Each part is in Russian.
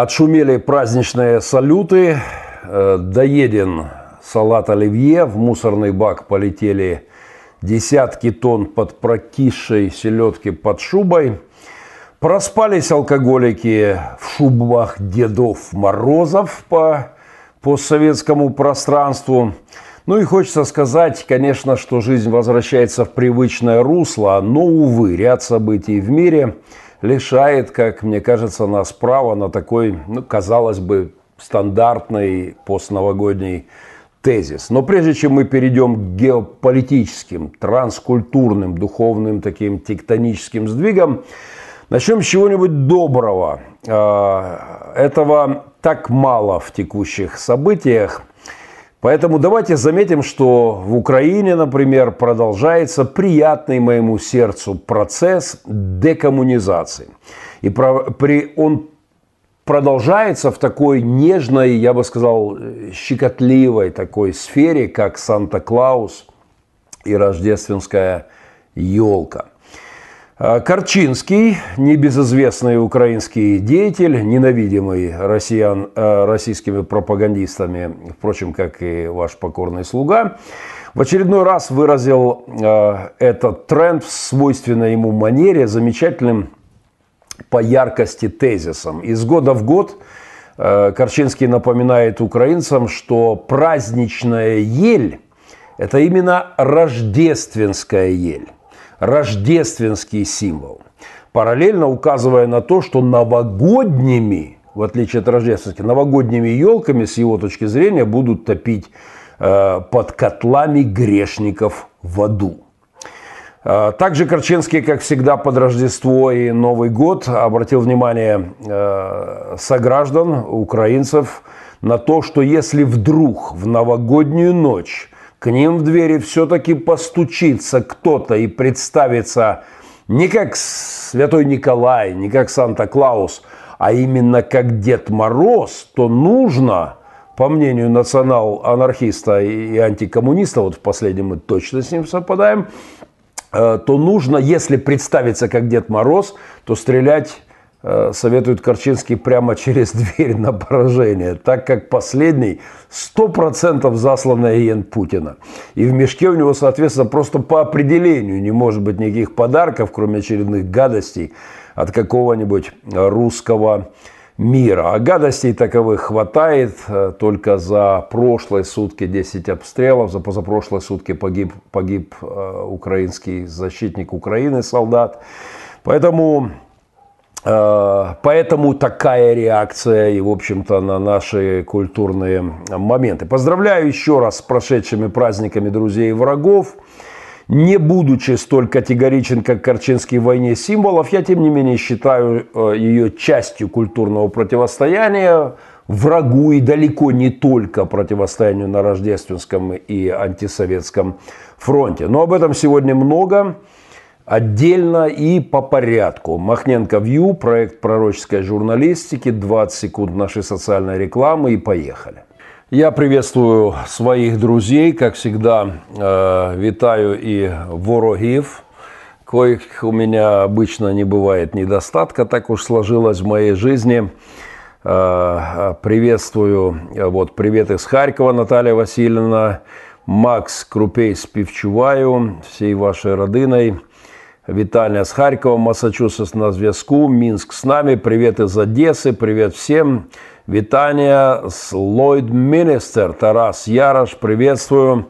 Отшумели праздничные салюты, э, доеден салат оливье, в мусорный бак полетели десятки тонн под прокисшей селедки под шубой. Проспались алкоголики в шубах дедов Морозов по постсоветскому пространству. Ну и хочется сказать, конечно, что жизнь возвращается в привычное русло, но, увы, ряд событий в мире – лишает, как мне кажется, нас права на такой, ну, казалось бы, стандартный постновогодний тезис. Но прежде чем мы перейдем к геополитическим, транскультурным, духовным таким тектоническим сдвигам, начнем с чего-нибудь доброго. А, этого так мало в текущих событиях. Поэтому давайте заметим, что в Украине, например, продолжается приятный моему сердцу процесс декоммунизации. И при, он продолжается в такой нежной, я бы сказал, щекотливой такой сфере, как Санта-Клаус и рождественская елка – Корчинский, небезызвестный украинский деятель, ненавидимый россиян, а, российскими пропагандистами, впрочем, как и ваш покорный слуга, в очередной раз выразил а, этот тренд в свойственной ему манере замечательным по яркости тезисом. Из года в год Корчинский напоминает украинцам, что праздничная ель – это именно рождественская ель рождественский символ, параллельно указывая на то, что новогодними, в отличие от рождественских, новогодними елками, с его точки зрения, будут топить э, под котлами грешников в аду. Э, также Корченский, как всегда, под Рождество и Новый год обратил внимание э, сограждан, украинцев, на то, что если вдруг в новогоднюю ночь к ним в двери все-таки постучится кто-то и представится не как Святой Николай, не как Санта-Клаус, а именно как Дед Мороз, то нужно, по мнению национал-анархиста и антикоммуниста, вот в последнем мы точно с ним совпадаем, э, то нужно, если представиться как Дед Мороз, то стрелять советует Корчинский прямо через дверь на поражение, так как последний 100% засланный агент Путина. И в мешке у него, соответственно, просто по определению не может быть никаких подарков, кроме очередных гадостей от какого-нибудь русского мира. А гадостей таковых хватает. Э, только за прошлые сутки 10 обстрелов, за позапрошлые сутки погиб, погиб э, украинский защитник Украины, солдат. Поэтому Э, поэтому такая реакция и, в общем-то, на наши культурные моменты. Поздравляю еще раз с прошедшими праздниками друзей и врагов. Не будучи столь категоричен, как Корчинский в «Войне символов», я, тем не менее, считаю э, ее частью культурного противостояния врагу и далеко не только противостоянию на Рождественском и антисоветском фронте. Но об этом сегодня много отдельно и по порядку. Махненко Вью, проект пророческой журналистики, 20 секунд нашей социальной рекламы и поехали. Я приветствую своих друзей, как всегда, э, витаю и ворогив, коих у меня обычно не бывает недостатка, так уж сложилось в моей жизни. Э, приветствую, вот привет из Харькова, Наталья Васильевна, Макс Крупей співчуваю всей вашей родиной – Виталия с Харькова, Массачусетс на зв'язку. Минск с нами. Привет из Одессы. Привет всем. Витания с Ллойд Министер. Тарас Ярош. Приветствую.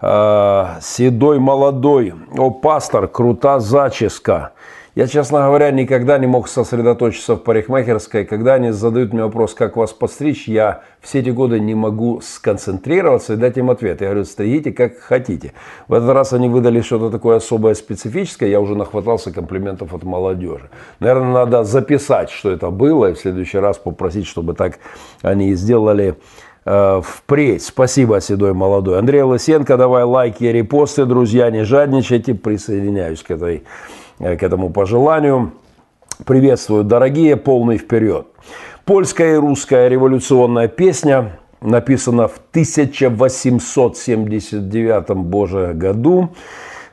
А, седой молодой. О, пастор, крута заческа. Я, честно говоря, никогда не мог сосредоточиться в парикмахерской. Когда они задают мне вопрос, как вас подстричь, я все эти годы не могу сконцентрироваться и дать им ответ. Я говорю, стригите как хотите. В этот раз они выдали что-то такое особое специфическое. Я уже нахватался комплиментов от молодежи. Наверное, надо записать, что это было, и в следующий раз попросить, чтобы так они сделали э, впредь. Спасибо, седой молодой. Андрей Лысенко, давай лайки и репосты, друзья, не жадничайте. Присоединяюсь к этой к этому пожеланию. Приветствую, дорогие, полный вперед. Польская и русская революционная песня написана в 1879 боже году.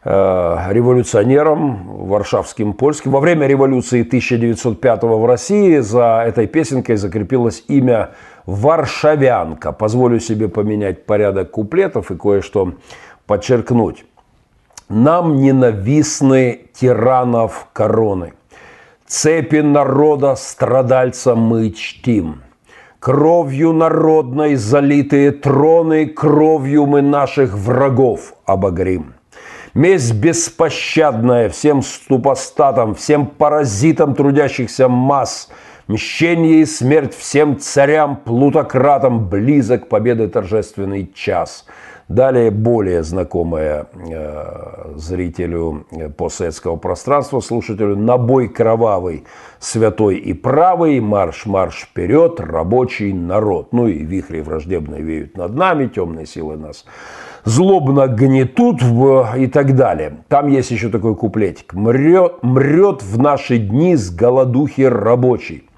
революционером варшавским польским. Во время революции 1905 в России за этой песенкой закрепилось имя Варшавянка. Позволю себе поменять порядок куплетов и кое-что подчеркнуть. Нам ненавистны тиранов короны. Цепи народа страдальца мы чтим. Кровью народной залитые троны, кровью мы наших врагов обогрим. Месть беспощадная всем ступостатам, всем паразитам трудящихся масс – Мщение и смерть всем царям, плутократам, близок победы торжественный час. Далее более знакомое э, зрителю э, постсоветского пространства, слушателю, набой кровавый, святой и правый, марш-марш вперед, рабочий народ. Ну и вихри враждебные веют над нами, темные силы нас злобно гнетут и так далее. Там есть еще такой куплетик. Мрет, мрет в наши дни с голодухи рабочий.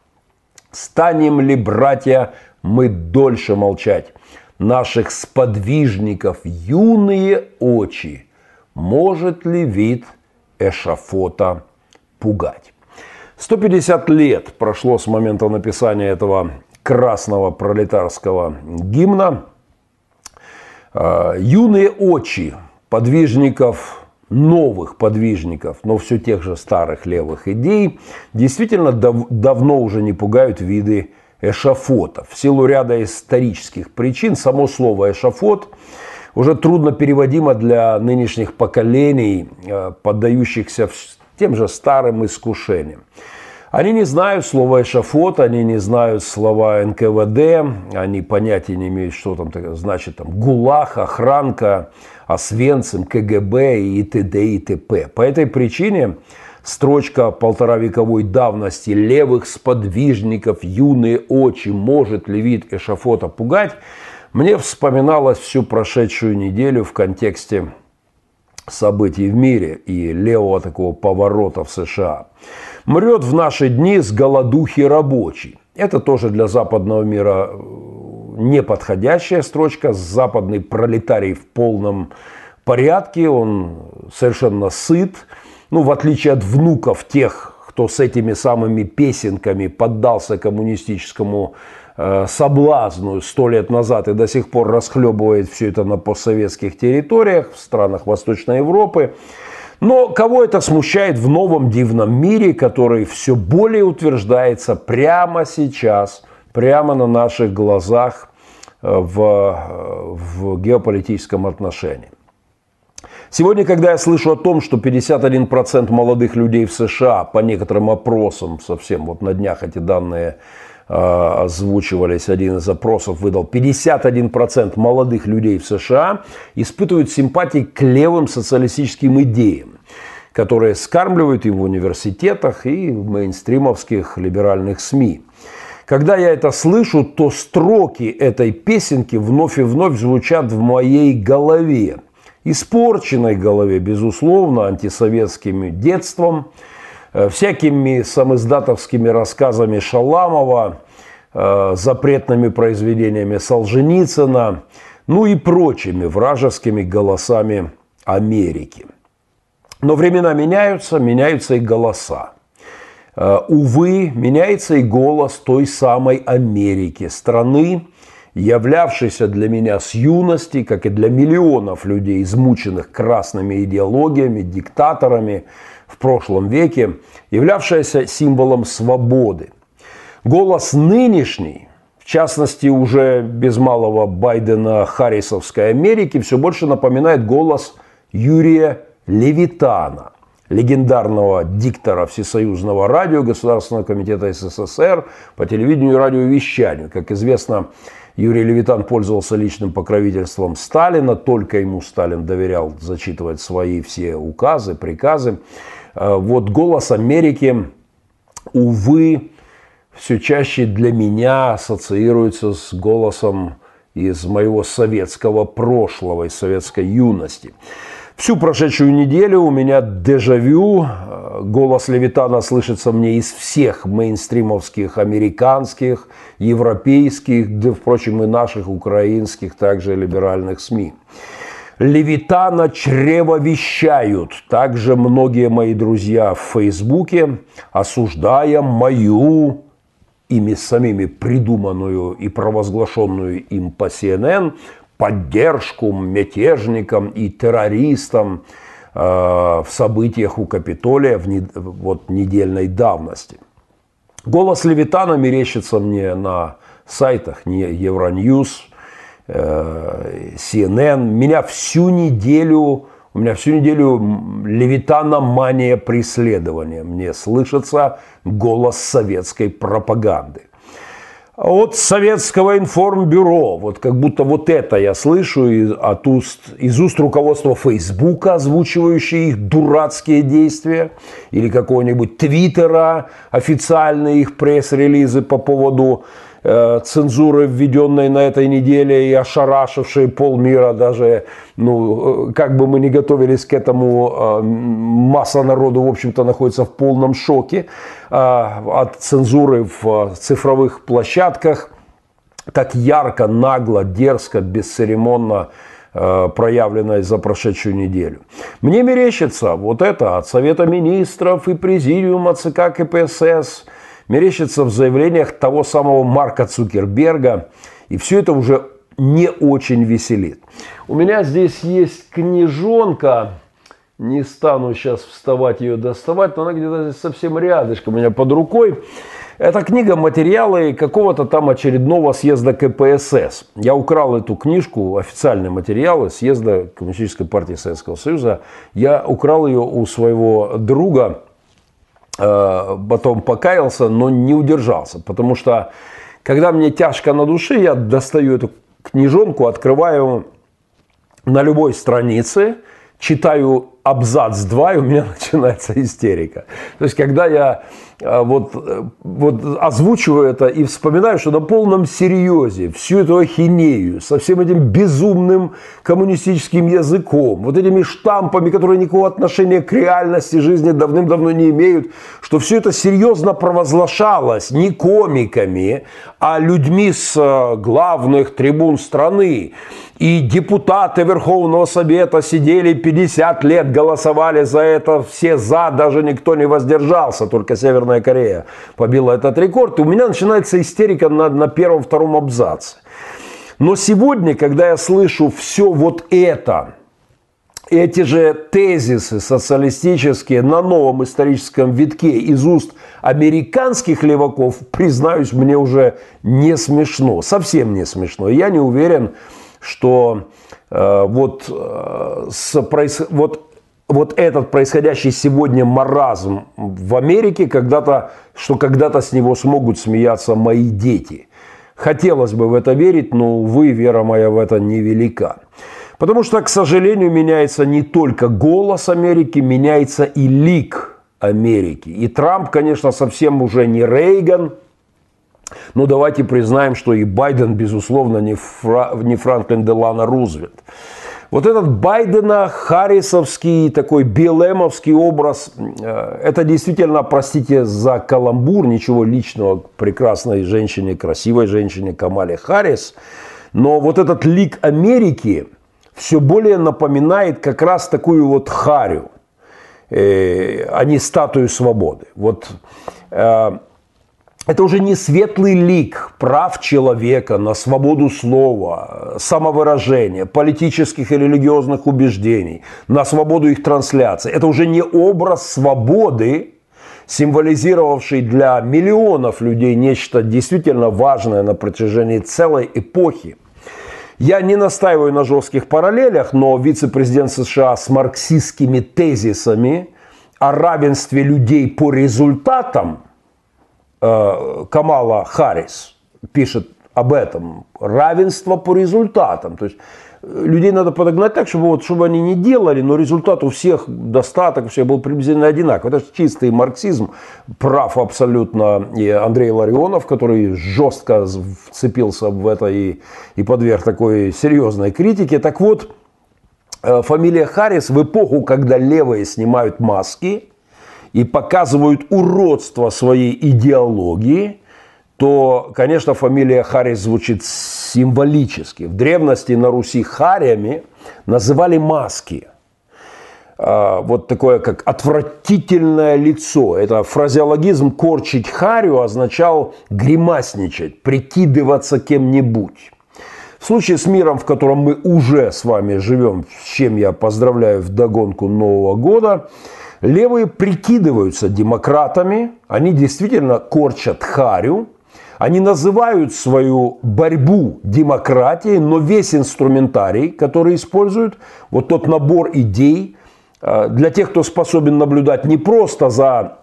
Станем ли, братья, мы дольше молчать? Наших сподвижников юные очи может ли вид эшафота пугать? 150 лет прошло с момента написания этого красного пролетарского гимна. А, юные очи подвижников новых подвижников, но все тех же старых левых идей, действительно дав давно уже не пугают виды эшафота. В силу ряда исторических причин само слово эшафот уже трудно переводимо для нынешних поколений, э, поддающихся тем же старым искушениям. Они не знают слова эшафот, они не знают слова НКВД, они понятия не имеют, что там значит там ГУЛАГ, охранка, Освенцим, КГБ и т.д. и т.п. По этой причине строчка полторавековой давности левых сподвижников, юные очи, может ли вид эшафота пугать, мне вспоминалось всю прошедшую неделю в контексте событий в мире и левого такого поворота в США. Мрет в наши дни с голодухи рабочий. Это тоже для западного мира э, неподходящая строчка. Западный пролетарий в полном порядке, он совершенно сыт. Ну, в отличие от внуков тех, кто с этими самыми песенками поддался коммунистическому Э, соблазну сто лет назад и до сих пор расхлебывает все это на постсоветских территориях, в странах Восточной Европы. Но кого это смущает в новом дивном мире, который все более утверждается прямо сейчас, прямо на наших глазах э, в, э, в геополитическом отношении. Сегодня, когда я слышу о том, что 51% молодых людей в США, по некоторым опросам, совсем вот на днях эти данные Э, озвучивались, один из запросов выдал, 51% молодых людей в США испытывают симпатии к левым социалистическим идеям, которые скармливают им в университетах и в мейнстримовских либеральных СМИ. Когда я это слышу, то строки этой песенки вновь и вновь звучат в моей голове. Испорченной голове, безусловно, антисоветским детством – Э, всякими самоиздатовскими рассказами Шаламова, э, запретными произведениями Солженицына, ну и прочими вражескими голосами Америки. Но времена меняются, меняются и голоса. Э, увы, меняется и голос той самой Америки, страны, являвшейся для меня с юности, как и для миллионов людей, измученных красными идеологиями, диктаторами, в прошлом веке, являвшаяся символом свободы. Голос нынешний, в частности уже без малого Байдена Харрисовской Америки, все больше напоминает голос Юрия Левитана, легендарного диктора Всесоюзного радио Государственного комитета СССР по телевидению и радиовещанию. Как известно, Юрий Левитан пользовался личным покровительством Сталина, только ему Сталин доверял зачитывать свои все указы, приказы. Э, вот «Голос Америки», увы, все чаще для меня ассоциируется с голосом из моего советского прошлого, из советской юности. Всю прошедшую неделю у меня дежавю. Э, голос Левитана слышится мне из всех мейнстримовских американских, европейских, да, впрочем, и наших украинских, также либеральных СМИ. Левитана чревовещают. Также многие мои друзья в Фейсбуке, осуждая мою ими самими придуманную и провозглашенную им по CNN поддержку мятежникам и террористам э, в событиях у Капитолия в не, вот, недельной давности. Голос Левитана мерещится мне на сайтах не Евроньюз, э, CNN. Меня всю неделю, у меня всю неделю Левитана мания преследования. Мне слышится голос советской пропаганды. От советского информбюро, вот как будто вот это я слышу из, от уст, из уст руководства Фейсбука, озвучивающие их дурацкие действия, или какого-нибудь Твиттера, официальные их пресс-релизы по поводу цензуры, введенной на этой неделе и ошарашившей полмира даже, ну, э, как бы мы ни готовились к этому, э, масса народу, в общем-то, находится в полном шоке от цензуры в цифровых площадках, так ярко, нагло, дерзко, бесцеремонно проявленной за прошедшую неделю. Мне мерещится вот это от Совета Министров и Президиума ЦК КПСС – мерещится в заявлениях того самого Марка Цукерберга. И все это уже не очень веселит. У меня здесь есть книжонка, не стану сейчас вставать ее доставать, но она где-то совсем рядышком у меня под рукой. Это книга материалы какого-то там очередного съезда КПСС. Я украл эту книжку, официальные материалы съезда Коммунистической партии Советского Союза. Я украл ее у своего друга, потом покаялся, но не удержался, потому что когда мне тяжко на душе, я достаю эту книжонку, открываю на любой странице, читаю абзац 2, и у меня начинается истерика. То есть, когда я э, вот, э, вот озвучиваю это и вспоминаю, что на полном серьезе всю эту ахинею со всем этим безумным коммунистическим языком, вот этими штампами, которые никакого отношения к реальности жизни давным-давно не имеют, что все это серьезно провозглашалось не комиками, а людьми с э, главных трибун страны. И депутаты Верховного Совета сидели 50 лет, голосовали за это, все за, даже никто не воздержался, только Северная Корея побила этот рекорд. И у меня начинается истерика на, на первом-втором абзаце. Но сегодня, когда я слышу все вот это, эти же тезисы социалистические на новом историческом витке из уст американских леваков, признаюсь, мне уже не смешно, совсем не смешно. Я не уверен, что э, вот, э, с, проис... вот, вот этот происходящий сегодня маразм в Америке, когда-то, что когда-то с него смогут смеяться мои дети. Хотелось бы в это верить, но, увы, вера моя в это невелика. Потому что, к сожалению, меняется не только голос Америки, меняется и лик Америки. И Трамп, конечно, совсем уже не Рейган – но давайте признаем, что и Байден, безусловно, не, Фра... не Франклин Делана Рузвельт. Вот этот Байдена Харрисовский, такой БЛМовский образ, э, это действительно, простите за каламбур, ничего личного к прекрасной женщине, красивой женщине Камале Харрис, но вот этот лик Америки все более напоминает как раз такую вот харю, э, а не статую свободы. Вот э, это уже не светлый лик прав человека на свободу слова, самовыражения, политических и религиозных убеждений, на свободу их трансляции. Это уже не образ свободы, символизировавший для миллионов людей нечто действительно важное на протяжении целой эпохи. Я не настаиваю на жестких параллелях, но вице-президент США с марксистскими тезисами о равенстве людей по результатам – Камала Харрис пишет об этом. Равенство по результатам. То есть э, людей надо подогнать так, чтобы, вот, чтобы они не делали, но результат у всех достаток, у всех был приблизительно одинаковый. Это чистый марксизм, прав абсолютно и Андрей Ларионов, который жестко вцепился в это и, и подверг такой серьезной критике. Так вот, э, фамилия Харрис в эпоху, когда левые снимают маски – и показывают уродство своей идеологии, то, конечно, фамилия Харис звучит символически. В древности на Руси харями называли маски. А, вот такое, как отвратительное лицо. Это фразеологизм «корчить харю» означал гримасничать, прикидываться кем-нибудь. В случае с миром, в котором мы уже с вами живем, с чем я поздравляю в догонку Нового года, левые прикидываются демократами, они действительно корчат харю, они называют свою борьбу демократией, но весь инструментарий, который используют, вот тот набор идей, э, для тех, кто способен наблюдать не просто за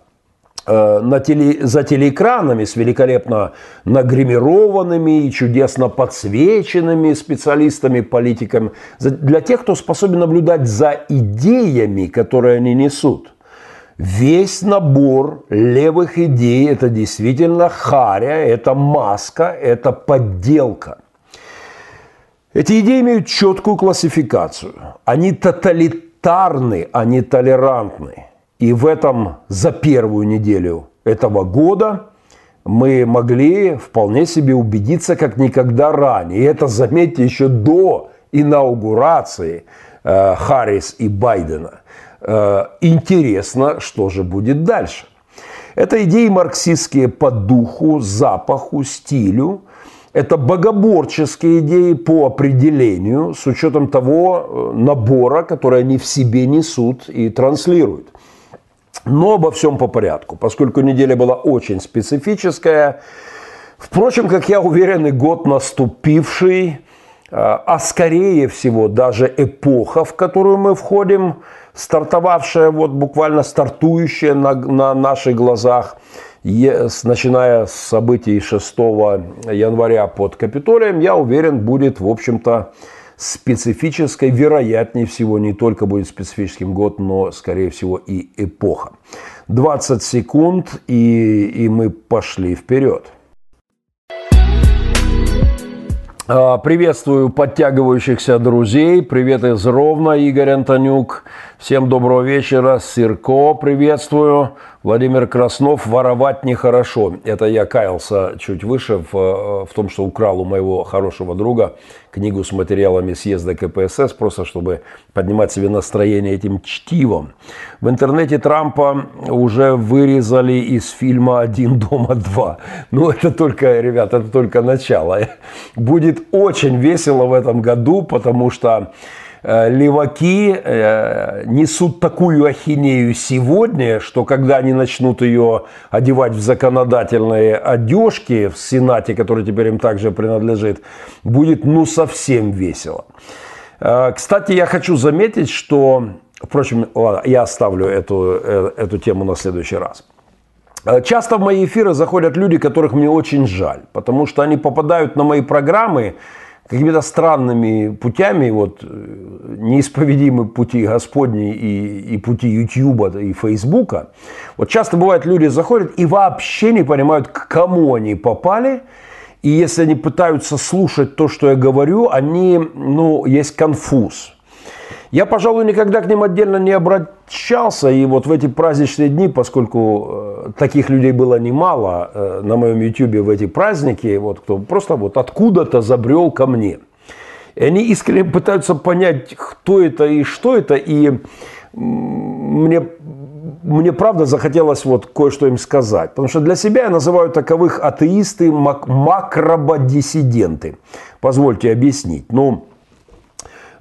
на теле, за телеэкранами с великолепно нагримированными и чудесно подсвеченными специалистами, политиками, для тех, кто способен наблюдать за идеями, которые они несут. Весь набор левых идей – это действительно харя, это маска, это подделка. Эти идеи имеют четкую классификацию. Они тоталитарны, они толерантны. И в этом за первую неделю этого года мы могли вполне себе убедиться как никогда ранее. И это, заметьте, еще до инаугурации э, Харрис и Байдена – Э, интересно, что же будет дальше. Это идеи марксистские по духу, запаху, стилю. Это богоборческие идеи по определению, с учетом того э, набора, который они в себе несут и транслируют. Но обо всем по порядку, поскольку неделя была очень специфическая. Впрочем, как я уверен, и год наступивший, э, а скорее всего даже эпоха, в которую мы входим – стартовавшая, вот буквально стартующая на, на наших глазах, начиная с событий 6 января под Капитолием, я уверен, будет, в общем-то, специфической, вероятнее всего, не только будет специфическим год, но, скорее всего, и эпоха. 20 секунд, и, и мы пошли вперед. А, приветствую подтягивающихся друзей. Привет из Ровно, Игорь Антонюк. Всем доброго вечера. Сирко приветствую. Владимир Краснов, воровать нехорошо. Это я каялся чуть выше в, в том, что украл у моего хорошего друга книгу с материалами съезда КПСС, просто чтобы поднимать себе настроение этим чтивом. В интернете Трампа уже вырезали из фильма «Один дома два». Ну, это только, ребят, это только начало. Будет очень весело в этом году, потому что Э, леваки э, несут такую ахинею сегодня, что когда они начнут ее одевать в законодательные одежки в Сенате, который теперь им также принадлежит, будет ну совсем весело. Э, кстати, я хочу заметить, что, впрочем, ладно, я оставлю эту, эту тему на следующий раз. Часто в мои эфиры заходят люди, которых мне очень жаль, потому что они попадают на мои программы, какими-то странными путями, вот, э, неисповедимы пути Господни и, и пути Ютьюба и Фейсбука. Вот часто бывает, люди заходят и вообще не понимают, к кому они попали. И если они пытаются слушать то, что я говорю, они, ну, есть конфуз. Я, пожалуй, никогда к ним отдельно не обращался. И вот в эти праздничные дни, поскольку э, таких людей было немало э, на моем YouTube в эти праздники, вот кто просто вот откуда-то забрел ко мне. И они искренне пытаются понять, кто это и что это. И мне, мне правда захотелось вот кое-что им сказать. Потому что для себя я называю таковых атеисты мак- макрободиссиденты. Позвольте объяснить. Ну,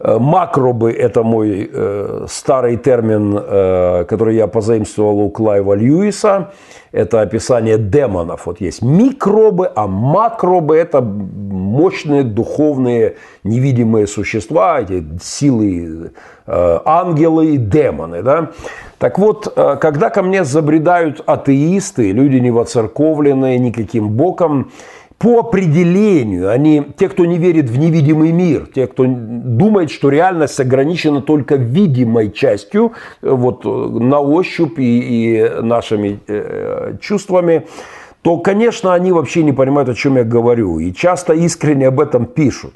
макробы – это мой э, старый термин, э, который я позаимствовал у Клайва Льюиса. Это описание демонов. Вот есть микробы, а макробы – это мощные духовные невидимые существа, эти силы, э, ангелы и демоны. Да? Так вот, э, когда ко мне забредают атеисты, люди не воцерковленные никаким боком, по определению, они, те, кто не верит в невидимый мир, те, кто думает, что реальность ограничена только видимой частью, э, вот э, на ощупь и, и нашими э, чувствами, то, конечно, они вообще не понимают, о чем я говорю. И часто искренне об этом пишут.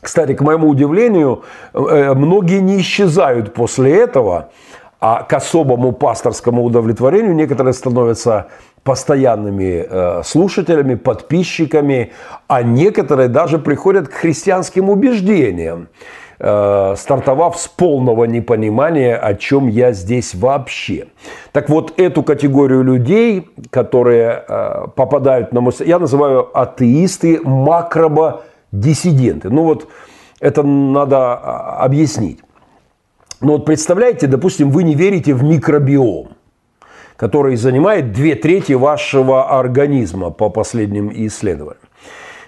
Кстати, к моему удивлению, э, многие не исчезают после этого, а к особому пасторскому удовлетворению некоторые становятся постоянными э, слушателями, подписчиками, а некоторые даже приходят к христианским убеждениям, э, стартовав с полного непонимания, о чем я здесь вообще. Так вот, эту категорию людей, которые э, попадают на мой... Я называю атеисты макробо-диссиденты. Ну вот, это надо а, объяснить. Ну вот представляете, допустим, вы не верите в микробиом – который занимает две трети вашего организма по последним исследованиям.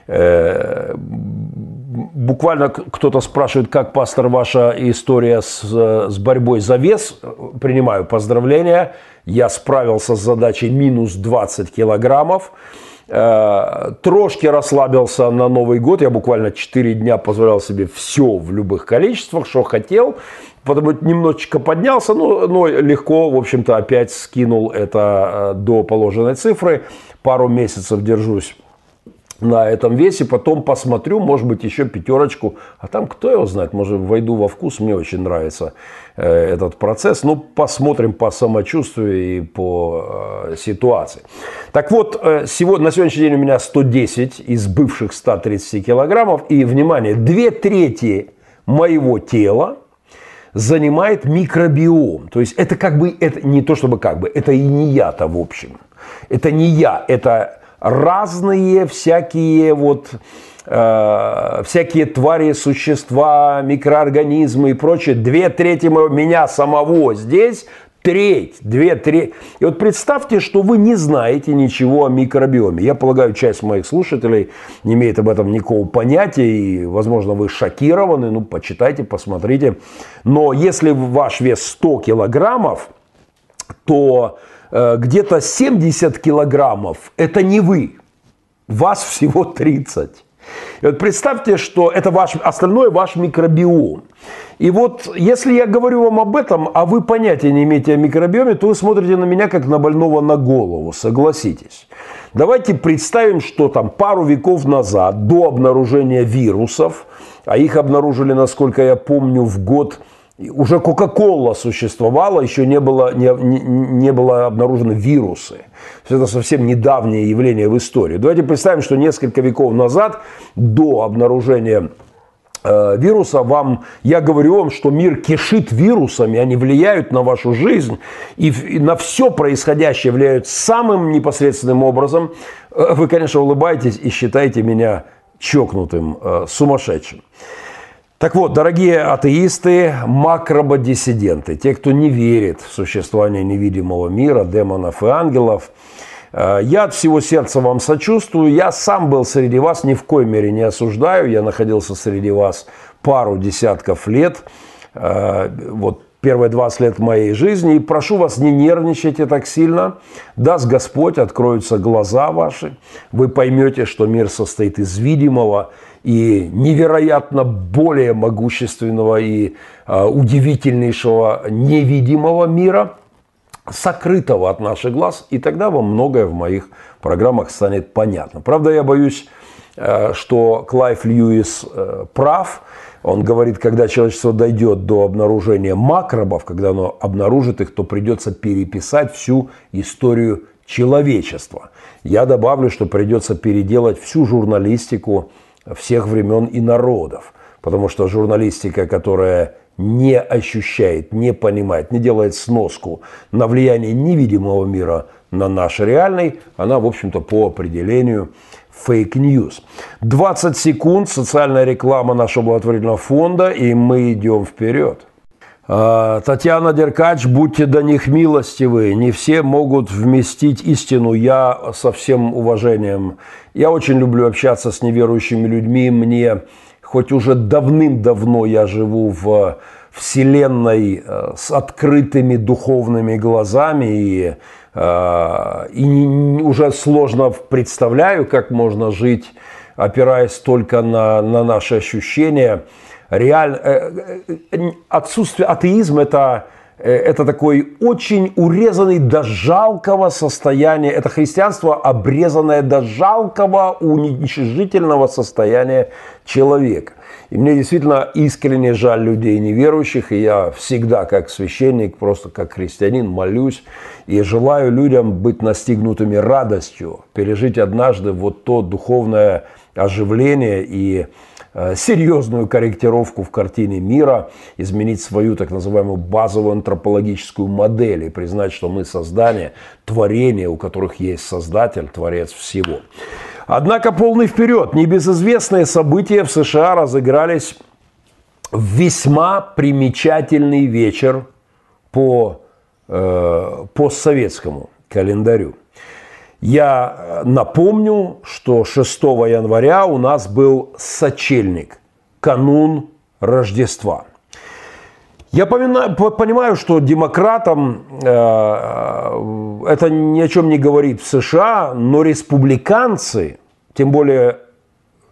Э, буквально кто-то спрашивает, как, пастор, ваша история с, с борьбой за вес. Принимаю поздравления. Я справился с задачей минус 20 килограммов. Э, трошки расслабился на Новый год. Я буквально 4 дня позволял себе все в любых количествах, что хотел. Потом немножечко поднялся, но, но легко, в общем-то, опять скинул это э, до положенной цифры. Пару месяцев держусь на этом весе, потом посмотрю, может быть, еще пятерочку, а там кто его знает, может, войду во вкус, мне очень нравится э, этот процесс, ну, посмотрим по самочувствию и по э, ситуации. Так вот, э, сегодня, на сегодняшний день у меня 110 из бывших 130 килограммов, и, внимание, две трети моего тела занимает микробиом. То есть это как бы, это не то чтобы как бы, это и не я-то в общем. Это не я, это разные всякие вот э, всякие твари, существа, микроорганизмы и прочее. Две трети меня самого здесь треть, две трети. И вот представьте, что вы не знаете ничего о микробиоме. Я полагаю, часть моих слушателей не имеет об этом никакого понятия, и, возможно, вы шокированы, ну, почитайте, посмотрите. Но если ваш вес 100 килограммов, то где-то 70 килограммов – это не вы, вас всего 30. И вот представьте, что это ваш, остальное ваш микробиом. И вот если я говорю вам об этом, а вы понятия не имеете о микробиоме, то вы смотрите на меня как на больного на голову, согласитесь. Давайте представим, что там пару веков назад, до обнаружения вирусов, а их обнаружили, насколько я помню, в год уже Кока-Кола существовала, еще не было, не, не, было обнаружены вирусы. Это совсем недавнее явление в истории. Давайте представим, что несколько веков назад, до обнаружения э, вируса, вам, я говорю вам, что мир кишит вирусами, они влияют на вашу жизнь и, и на все происходящее влияют самым непосредственным образом. Э, вы, конечно, улыбаетесь и считаете меня чокнутым, э, сумасшедшим. Так вот, дорогие атеисты, макрободиссиденты, те, кто не верит в существование невидимого мира, демонов и ангелов, э, я от всего сердца вам сочувствую. Я сам был среди вас, ни в коей мере не осуждаю. Я находился среди вас пару десятков лет. Э, вот первые 20 лет моей жизни. И прошу вас, не нервничайте так сильно. Даст Господь, откроются глаза ваши. Вы поймете, что мир состоит из видимого и невероятно более могущественного и э, удивительнейшего невидимого мира, сокрытого от наших глаз, и тогда вам многое в моих программах станет понятно. Правда, я боюсь, э, что Клайв Льюис э, прав. Он говорит, когда человечество дойдет до обнаружения макробов, когда оно обнаружит их, то придется переписать всю историю человечества. Я добавлю, что придется переделать всю журналистику, всех времен и народов. Потому что журналистика, которая не ощущает, не понимает, не делает сноску на влияние невидимого мира на наш реальный, она, в общем-то, по определению fake news. 20 секунд, социальная реклама нашего благотворительного фонда, и мы идем вперед. А, Татьяна Деркач, будьте до них милостивы. Не все могут вместить истину. Я со всем уважением. Я очень люблю общаться с неверующими людьми. Мне, хоть уже давным-давно я живу в вселенной э, с открытыми духовными глазами и, э, и уже сложно представляю, как можно жить, опираясь только на, на наши ощущения – реаль... Э, э, отсутствие атеизма – это Э, это такой очень урезанный до жалкого состояния. Это христианство, обрезанное до жалкого, уничижительного состояния человека. И мне действительно искренне жаль людей неверующих, и я всегда, как священник, просто как христианин, молюсь и желаю людям быть настигнутыми радостью, пережить однажды вот то духовное оживление и серьезную корректировку в картине мира, изменить свою так называемую базовую антропологическую модель и признать, что мы создание, творение, у которых есть создатель, творец всего. Однако полный вперед. Небезызвестные события в США разыгрались в весьма примечательный вечер по э, постсоветскому календарю. Я э, напомню, что 6 января у нас был сочельник, канун Рождества. Я понимаю, что демократам э, э, это ни о чем не говорит в США, но республиканцы, тем более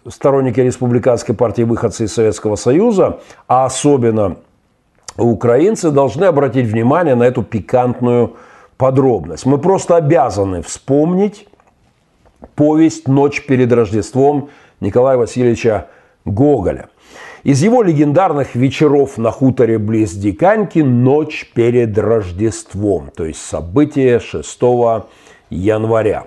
сторонники республиканской партии выходцы из Советского Союза, а особенно украинцы, должны обратить внимание на эту пикантную подробность. Мы просто обязаны вспомнить повесть «Ночь перед Рождеством» Николая Васильевича Гоголя. Из его легендарных вечеров на хуторе близ Диканьки «Ночь перед Рождеством», то есть событие 6 января.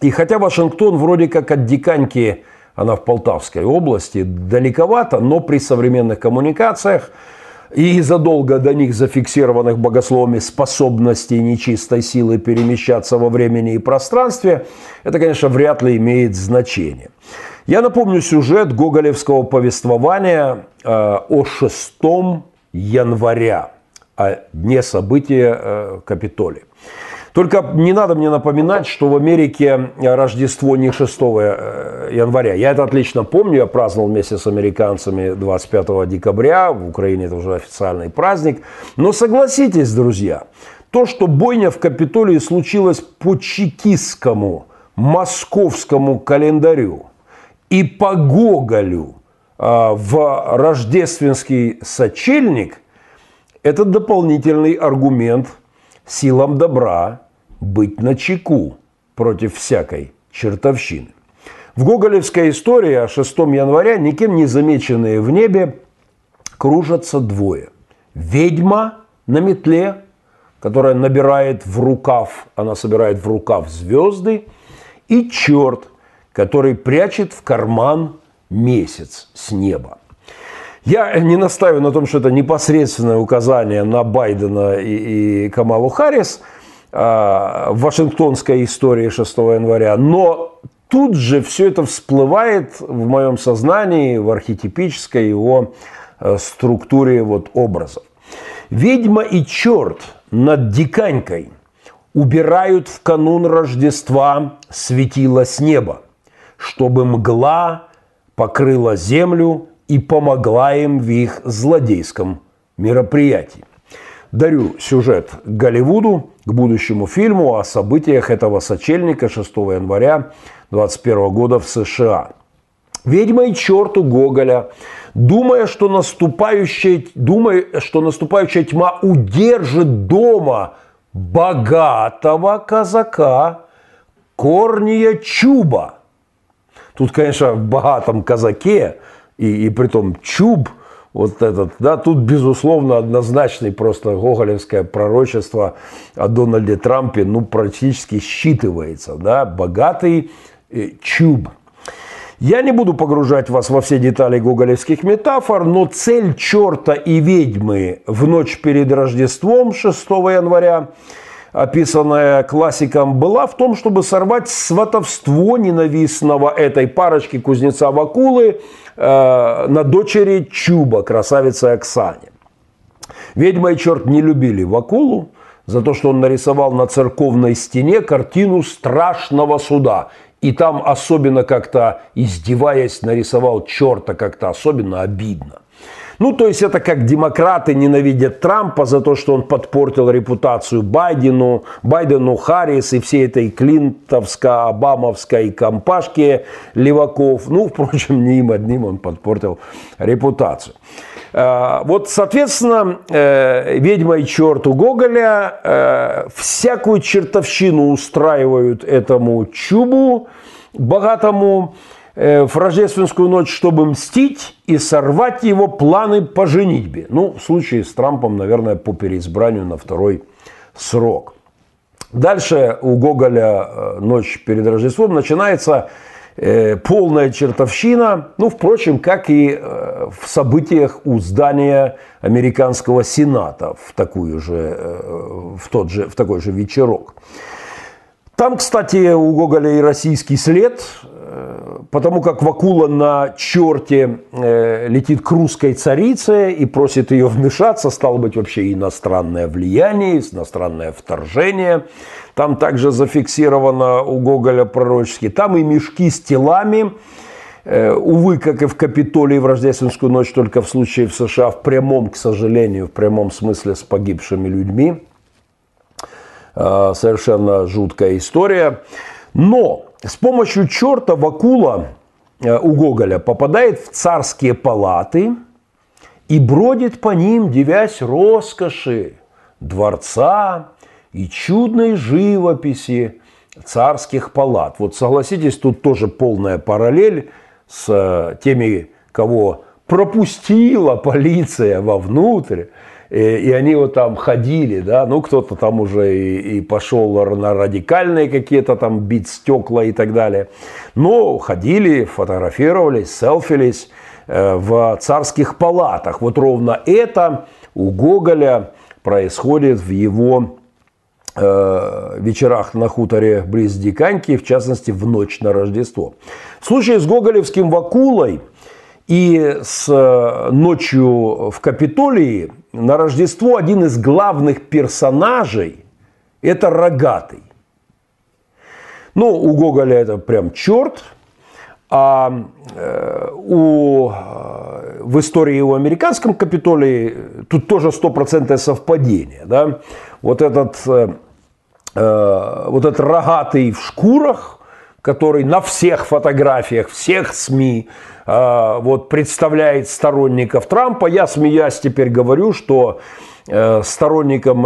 И хотя Вашингтон вроде как от Диканьки, она в Полтавской области, далековато, но при современных коммуникациях – и задолго до них зафиксированных богословами способностей нечистой силы перемещаться во времени и пространстве, это, конечно, вряд ли имеет значение. Я напомню сюжет гоголевского повествования э, о 6 января, о дне события э, Капитолия. Только не надо мне напоминать, что в Америке Рождество не 6 э, января. Я это отлично помню, я праздновал вместе с американцами 25 декабря, в Украине это уже официальный праздник. Но согласитесь, друзья, то, что бойня в Капитолии случилась по чекистскому, московскому календарю и по Гоголю а, в рождественский сочельник, это дополнительный аргумент – силам добра быть на чеку против всякой чертовщины. В гоголевской истории о 6 января никем не замеченные в небе кружатся двое. Ведьма на метле, которая набирает в рукав, она собирает в рукав звезды, и черт, который прячет в карман месяц с неба. Я не настаиваю на том, что это непосредственное указание на Байдена и, и Камалу Харрис э, в Вашингтонской истории 6 января, но тут же все это всплывает в моем сознании, в архетипической его э, структуре вот образов. Ведьма и черт над диканькой убирают в канун Рождества светило с неба, чтобы мгла покрыла землю и помогла им в их злодейском мероприятии. Дарю сюжет Голливуду, к будущему фильму о событиях этого сочельника 6 января 2021 года в США. Ведьма и черту Гоголя, думая, что наступающая, думая, что наступающая тьма удержит дома богатого казака Корния Чуба. Тут, конечно, в богатом казаке и, и при том чуб, вот этот, да, тут, безусловно, однозначный просто гоголевское пророчество о Дональде Трампе, ну, практически считывается, да, богатый э, чуб. Я не буду погружать вас во все детали гоголевских метафор, но цель черта и ведьмы в ночь перед Рождеством 6 января описанная классиком, была в том, чтобы сорвать сватовство ненавистного этой парочки кузнеца Вакулы на дочери Чуба, красавицы Оксане. Ведьма и черт не любили Вакулу за то, что он нарисовал на церковной стене картину страшного суда. И там особенно как-то, издеваясь, нарисовал черта как-то особенно обидно. Ну, то есть это как демократы ненавидят Трампа за то, что он подпортил репутацию Байдену, Байдену, Харрис и всей этой клинтовско-обамовской компашке леваков. Ну, впрочем, не им одним он подпортил репутацию. Э, вот, соответственно, э, ведьма и черт у Гоголя э, всякую чертовщину устраивают этому чубу богатому в рождественскую ночь, чтобы мстить и сорвать его планы по женитьбе. Ну, в случае с Трампом, наверное, по переизбранию на второй срок. Дальше у Гоголя ночь перед Рождеством начинается Э, полная чертовщина, ну, впрочем, как и э, в событиях у здания американского сената в, такую же, э, в, тот же, в такой же вечерок. Там, кстати, у Гоголя и российский след, потому как Вакула на черте летит к русской царице и просит ее вмешаться, стало быть, вообще иностранное влияние, иностранное вторжение – там также зафиксировано у Гоголя пророчески. Там и мешки с телами. Э, увы, как и в Капитолии в рождественскую ночь, только в случае в США в прямом, к сожалению, в прямом смысле с погибшими людьми. Э, совершенно жуткая история. Но с помощью черта Вакула э, у Гоголя попадает в царские палаты и бродит по ним, девясь роскоши дворца, и чудной живописи царских палат. Вот согласитесь, тут тоже полная параллель с э, теми, кого пропустила полиция вовнутрь, и они вот там ходили, да, ну кто-то там уже и, и пошел на радикальные какие-то там бить стекла и так далее. Но ходили, фотографировались, селфились э, в царских палатах. Вот ровно это у Гоголя происходит в его Э, вечерах на хуторе близ Диканьки, в частности, в ночь на Рождество. В случае с Гоголевским Вакулой и с э, ночью в Капитолии на Рождество один из главных персонажей – это Рогатый. Ну, у Гоголя это прям черт, а э, у, в истории у американском Капитолии тут тоже стопроцентное совпадение. Да? Вот этот Э, вот этот рогатый в шкурах, который на всех фотографиях, всех СМИ э, вот, представляет сторонников Трампа. Я, смеясь, теперь говорю, что э, сторонникам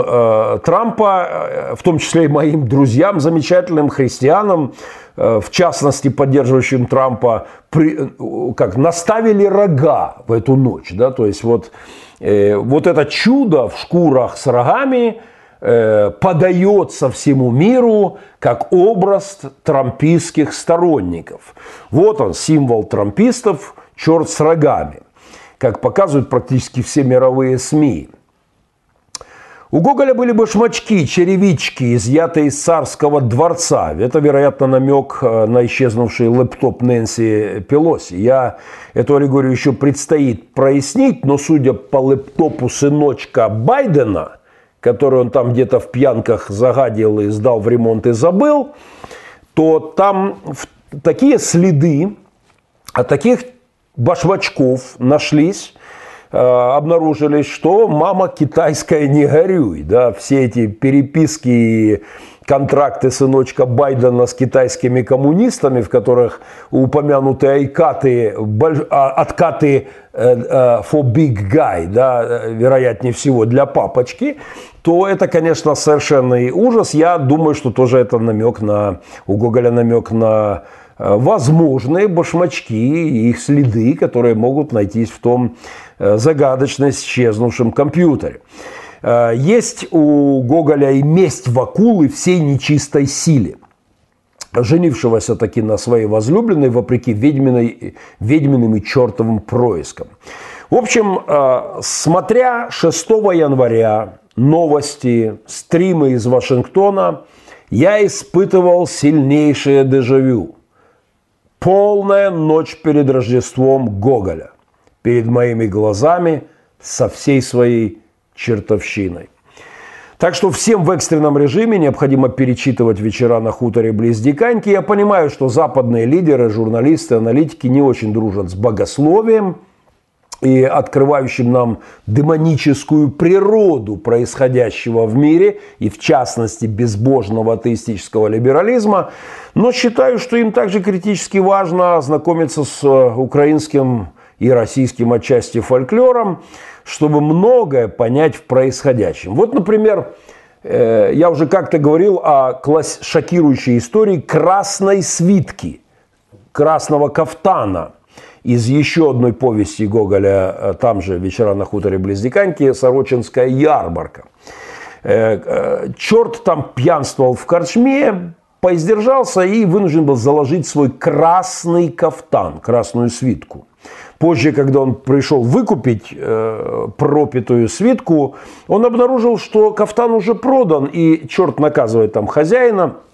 Трампа, в том числе и моим друзьям, замечательным христианам, в частности, поддерживающим Трампа, при, как наставили рога в эту ночь. Да? То есть вот, вот это чудо в шкурах с рогами – Э, подается всему миру как образ трампийских сторонников. Вот он, символ трампистов, черт с рогами, как показывают практически все мировые СМИ. У Гоголя были башмачки, черевички, изъятые из царского дворца. Это, вероятно, намек э, на исчезнувший лэптоп Нэнси Пелоси. Я эту аллегорию еще предстоит прояснить, но судя по лэптопу сыночка Байдена – который он там где-то в пьянках загадил и сдал в ремонт и забыл, то там такие следы от таких башмачков нашлись, э, обнаружились, что мама китайская не горюй. Да, все эти переписки контракты сыночка Байдена с китайскими коммунистами, в которых упомянуты айкаты, а, откаты э, э, for big guy, да, вероятнее всего для папочки, то это, конечно, совершенный ужас. Я думаю, что тоже это намек на, у Гоголя намек на э, возможные башмачки и их следы, которые могут найтись в том загадочно исчезнувшем компьютере. Э, есть у Гоголя и месть Вакулы всей нечистой силе женившегося таки на своей возлюбленной, вопреки ведьминой, ведьминым и чертовым проискам. В общем, э, смотря 6 января новости, стримы из Вашингтона, я испытывал сильнейшее дежавю. Полная ночь перед Рождеством Гоголя. Перед моими глазами со всей своей чертовщиной. Так что всем в экстренном режиме необходимо перечитывать вечера на хуторе близ Диканьки. Я понимаю, что западные лидеры, журналисты, аналитики не очень дружат с богословием. И открывающим нам демоническую природу происходящего в мире, и в частности безбожного атеистического либерализма, но считаю, что им также критически важно ознакомиться с э, украинским и российским отчасти фольклором, чтобы многое понять в происходящем. Вот, например, э, я уже как-то говорил о шокирующей истории красной свитки, красного кафтана – из еще одной повести Гоголя, э, там же «Вечера на хуторе Близдиканьки», «Сорочинская ярмарка». Э, э, черт там пьянствовал в корчме, поиздержался и вынужден был заложить свой красный кафтан, красную свитку. Позже, когда он пришел выкупить э, пропитую свитку, он обнаружил, что кафтан уже продан, и черт наказывает там хозяина –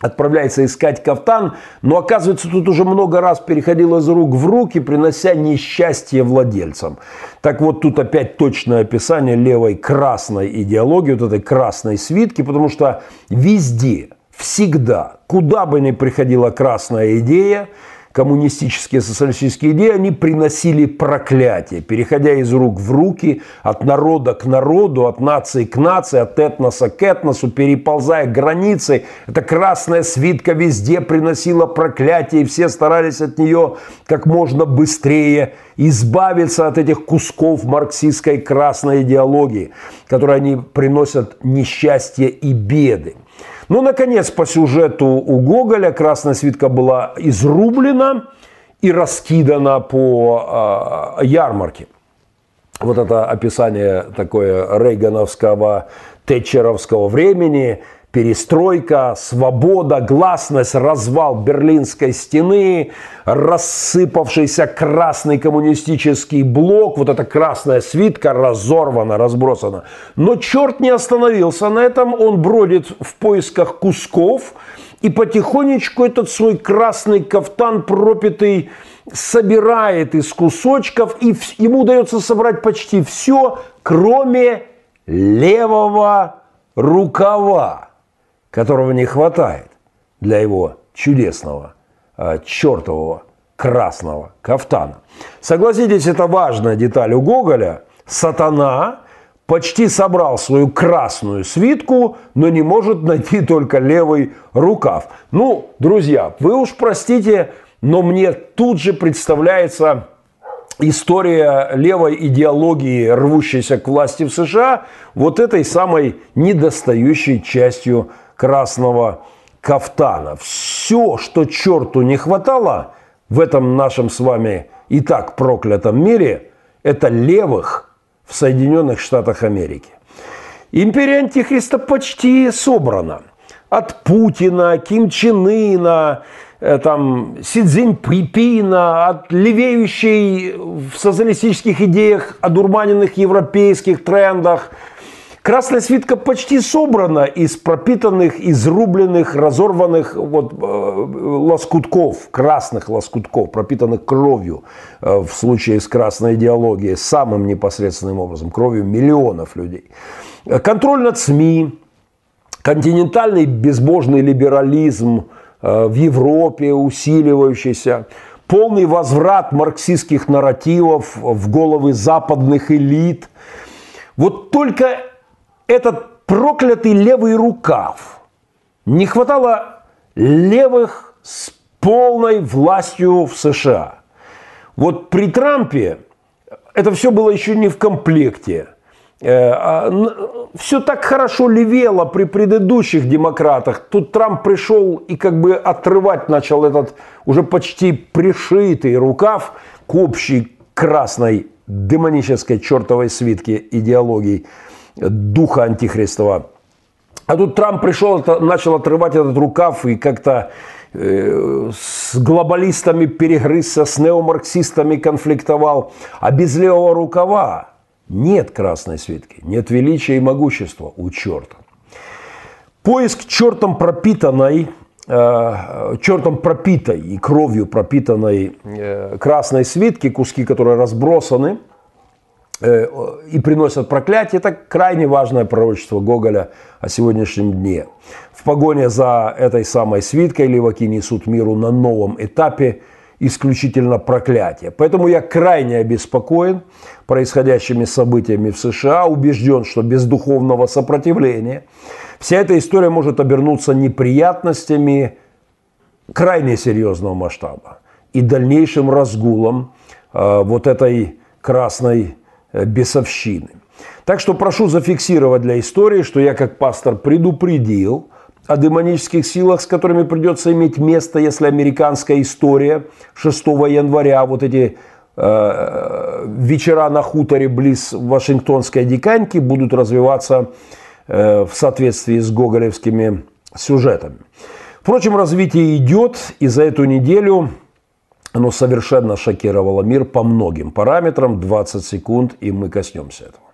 отправляется искать кафтан, но оказывается, тут уже много раз переходило из рук в руки, принося несчастье владельцам. Так вот, тут опять точное описание левой красной идеологии, вот этой красной свитки, потому что везде, всегда, куда бы ни приходила красная идея, коммунистические, социалистические идеи, они приносили проклятие, переходя из рук в руки, от народа к народу, от нации к нации, от этноса к этносу, переползая границы. Эта красная свитка везде приносила проклятие, и все старались от нее как можно быстрее избавиться от этих кусков марксистской красной идеологии, которые они приносят несчастье и беды. Ну, наконец, по сюжету у Гоголя красная свитка была изрублена и раскидана по э, ярмарке. Вот это описание такое рейгановского, тетчеровского времени – перестройка, свобода, гласность, развал Берлинской стены, рассыпавшийся красный коммунистический блок, вот эта красная свитка разорвана, разбросана. Но черт не остановился на этом, он бродит в поисках кусков, и потихонечку этот свой красный кафтан пропитый собирает из кусочков, и ему удается собрать почти все, кроме левого рукава которого не хватает для его чудесного, э, чертового красного кафтана. Согласитесь, это важная деталь у Гоголя. Сатана почти собрал свою красную свитку, но не может найти только левый рукав. Ну, друзья, вы уж простите, но мне тут же представляется история левой идеологии, рвущейся к власти в США, вот этой самой недостающей частью красного кафтана. Все, что черту не хватало в этом нашем с вами и так проклятом мире, это левых в Соединенных Штатах Америки. Империя Антихриста почти собрана. От Путина, Ким Чен Ына, э, там, Си Цзиньпина, от левеющей в социалистических идеях, одурманенных европейских трендах – Красная свитка почти собрана из пропитанных, изрубленных, разорванных вот, э, лоскутков, красных лоскутков, пропитанных кровью, э, в случае с красной идеологией, самым непосредственным образом, кровью миллионов людей. Контроль над СМИ, континентальный безбожный либерализм э, в Европе усиливающийся, полный возврат марксистских нарративов в головы западных элит. Вот только этот проклятый левый рукав. Не хватало левых с полной властью в США. Вот при Трампе это все было еще не в комплекте. Э, а, все так хорошо левело при предыдущих демократах. Тут Трамп пришел и как бы отрывать начал этот уже почти пришитый рукав к общей красной демонической чертовой свитке идеологии духа антихристова. А тут Трамп пришел, начал отрывать этот рукав и как-то э, с глобалистами перегрызся, с неомарксистами конфликтовал. А без левого рукава нет красной свитки, нет величия и могущества у черта. Поиск чертом пропитанной, э, чертом пропитой и кровью пропитанной э, красной свитки, куски, которые разбросаны – и приносят проклятие. Это крайне важное пророчество Гоголя о сегодняшнем дне. В погоне за этой самой свиткой леваки несут миру на новом этапе исключительно проклятие. Поэтому я крайне обеспокоен происходящими событиями в США, убежден, что без духовного сопротивления вся эта история может обернуться неприятностями крайне серьезного масштаба и дальнейшим разгулом э, вот этой красной э, бесовщины. Так что прошу зафиксировать для истории, что я как пастор предупредил о демонических силах, с которыми придется иметь место, если американская история 6 января, вот эти э, вечера на хуторе близ Вашингтонской диканьки будут развиваться э, в соответствии с гоголевскими сюжетами. Впрочем, развитие идет, и за эту неделю оно совершенно шокировало мир по многим параметрам. 20 секунд, и мы коснемся этого.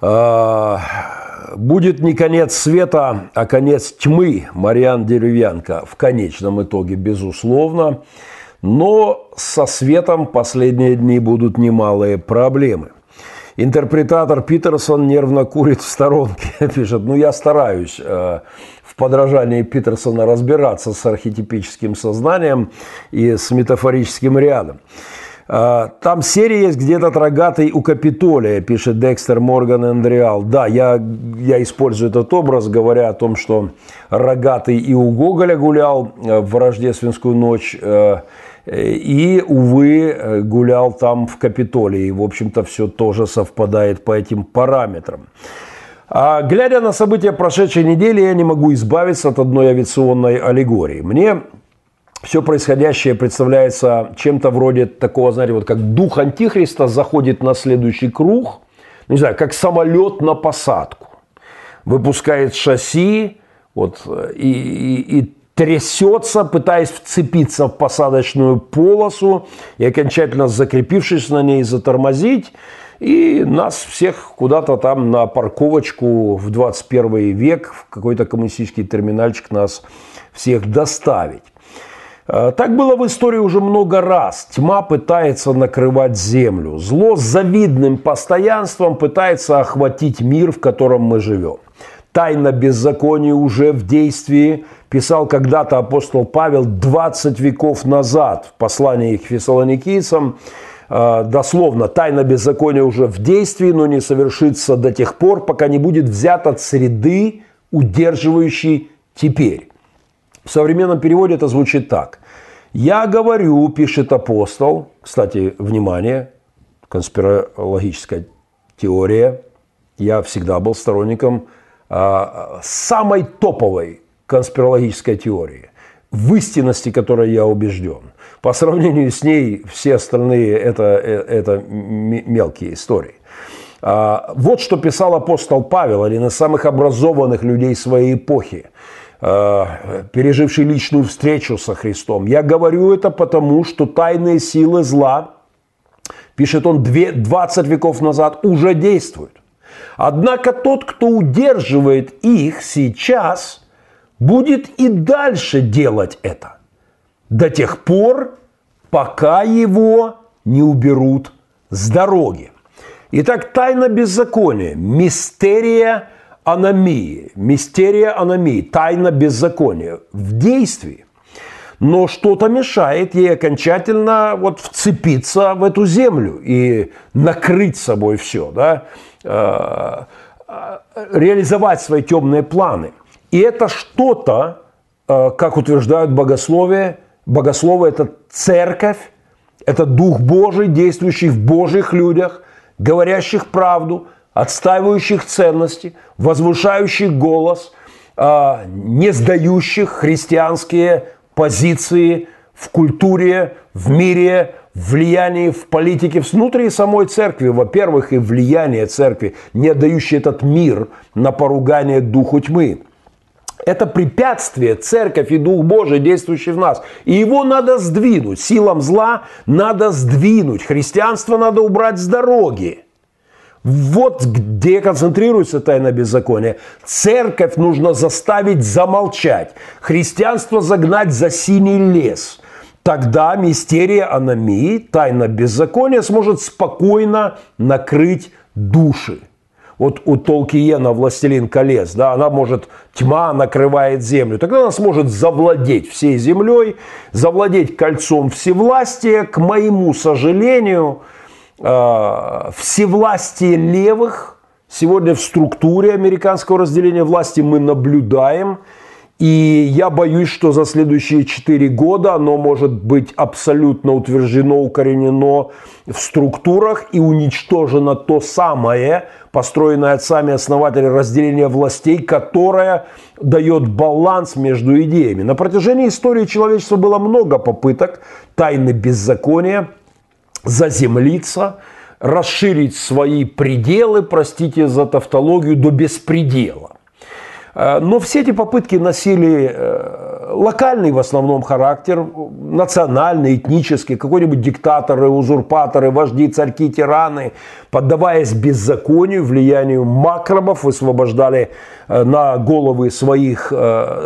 А, будет не конец света, а конец тьмы, Мариан Деревянко, в конечном итоге, безусловно. Но со светом последние дни будут немалые проблемы. Интерпретатор Питерсон нервно курит в сторонке, пишет, ну я стараюсь э, в подражании Питерсона разбираться с архетипическим сознанием и с метафорическим рядом. А, там серия есть, где этот рогатый у Капитолия, пишет Декстер Морган Эндриал. Да, я, я использую этот образ, говоря о том, что рогатый и у Гоголя гулял э, в рождественскую ночь, э, и, увы, гулял там в Капитолии. В общем-то, все тоже совпадает по этим параметрам. А, глядя на события прошедшей недели, я не могу избавиться от одной авиационной аллегории. Мне все происходящее представляется чем-то вроде такого, знаете, вот как дух Антихриста заходит на следующий круг, не знаю, как самолет на посадку. Выпускает шасси вот, и, и, и трясется, пытаясь вцепиться в посадочную полосу и окончательно закрепившись на ней затормозить и нас всех куда-то там на парковочку в 21 век, в какой-то коммунистический терминальчик нас всех доставить. Э, так было в истории уже много раз. Тьма пытается накрывать землю. Зло с завидным постоянством пытается охватить мир, в котором мы живем. Тайна беззакония уже в действии, писал когда-то апостол Павел 20 веков назад в послании к фессалоникийцам. Э, дословно, тайна беззакония уже в действии, но не совершится до тех пор, пока не будет взят от среды, удерживающей теперь. В современном переводе это звучит так. «Я говорю, – пишет апостол, кстати, внимание, конспирологическая теория, я всегда был сторонником а, самой топовой конспирологической теории, в истинности которой я убежден. По сравнению с ней все остальные это, э, это мелкие истории. А, вот что писал апостол Павел, один из самых образованных людей своей эпохи. Э, переживший личную встречу со Христом. Я говорю это потому, что тайные силы зла, пишет он 20 веков назад, уже действуют. Однако тот, кто удерживает их сейчас, будет и дальше делать это. До тех пор, пока его не уберут с дороги. Итак, тайна беззакония, мистерия аномии, мистерия аномии, тайна беззакония в действии. Но что-то мешает ей окончательно вот вцепиться в эту землю и накрыть собой все, да? Э, э, реализовать свои темные планы. И это что-то, э, как утверждают богословие, богословие – это церковь, это Дух Божий, действующий в Божьих людях, говорящих правду, отстаивающих ценности, возвышающих голос, а, не сдающих христианские позиции в культуре, в мире, в влиянии, в политике, внутри самой церкви, во-первых, и влияние церкви, не отдающий этот мир на поругание духу тьмы. Это препятствие, церковь и Дух Божий, действующий в нас. И его надо сдвинуть. Силам зла надо сдвинуть. Христианство надо убрать с дороги. Вот где концентрируется тайна беззакония. Церковь нужно заставить замолчать. Христианство загнать за синий лес. Тогда мистерия аномии, тайна беззакония сможет спокойно накрыть души. Вот у Толкиена «Властелин колец», да, она может, тьма накрывает землю, тогда она сможет завладеть всей землей, завладеть кольцом всевластия. К моему сожалению, э, всевластие левых сегодня в структуре американского разделения власти мы наблюдаем – и я боюсь, что за следующие четыре года оно может быть абсолютно утверждено, укоренено в структурах и уничтожено то самое, построенное отцами основателя разделения властей, которое дает баланс между идеями. На протяжении истории человечества было много попыток тайны беззакония заземлиться, расширить свои пределы, простите за тавтологию, до беспредела. Э, но все эти попытки носили э, локальный в основном характер, национальный, этнический, какой-нибудь диктаторы, узурпаторы, вожди, царьки, тираны, поддаваясь беззаконию, влиянию макробов, высвобождали э, на головы своих,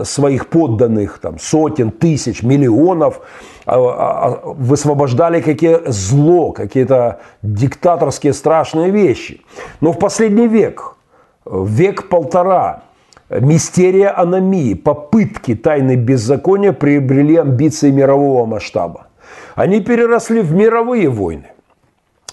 своих подданных там, сотен, тысяч, миллионов, а, а, а, высвобождали какие зло, какие-то диктаторские страшные вещи. Но в последний век, век-полтора, Мистерия аномии, попытки тайны беззакония приобрели амбиции мирового масштаба. Они переросли в мировые войны,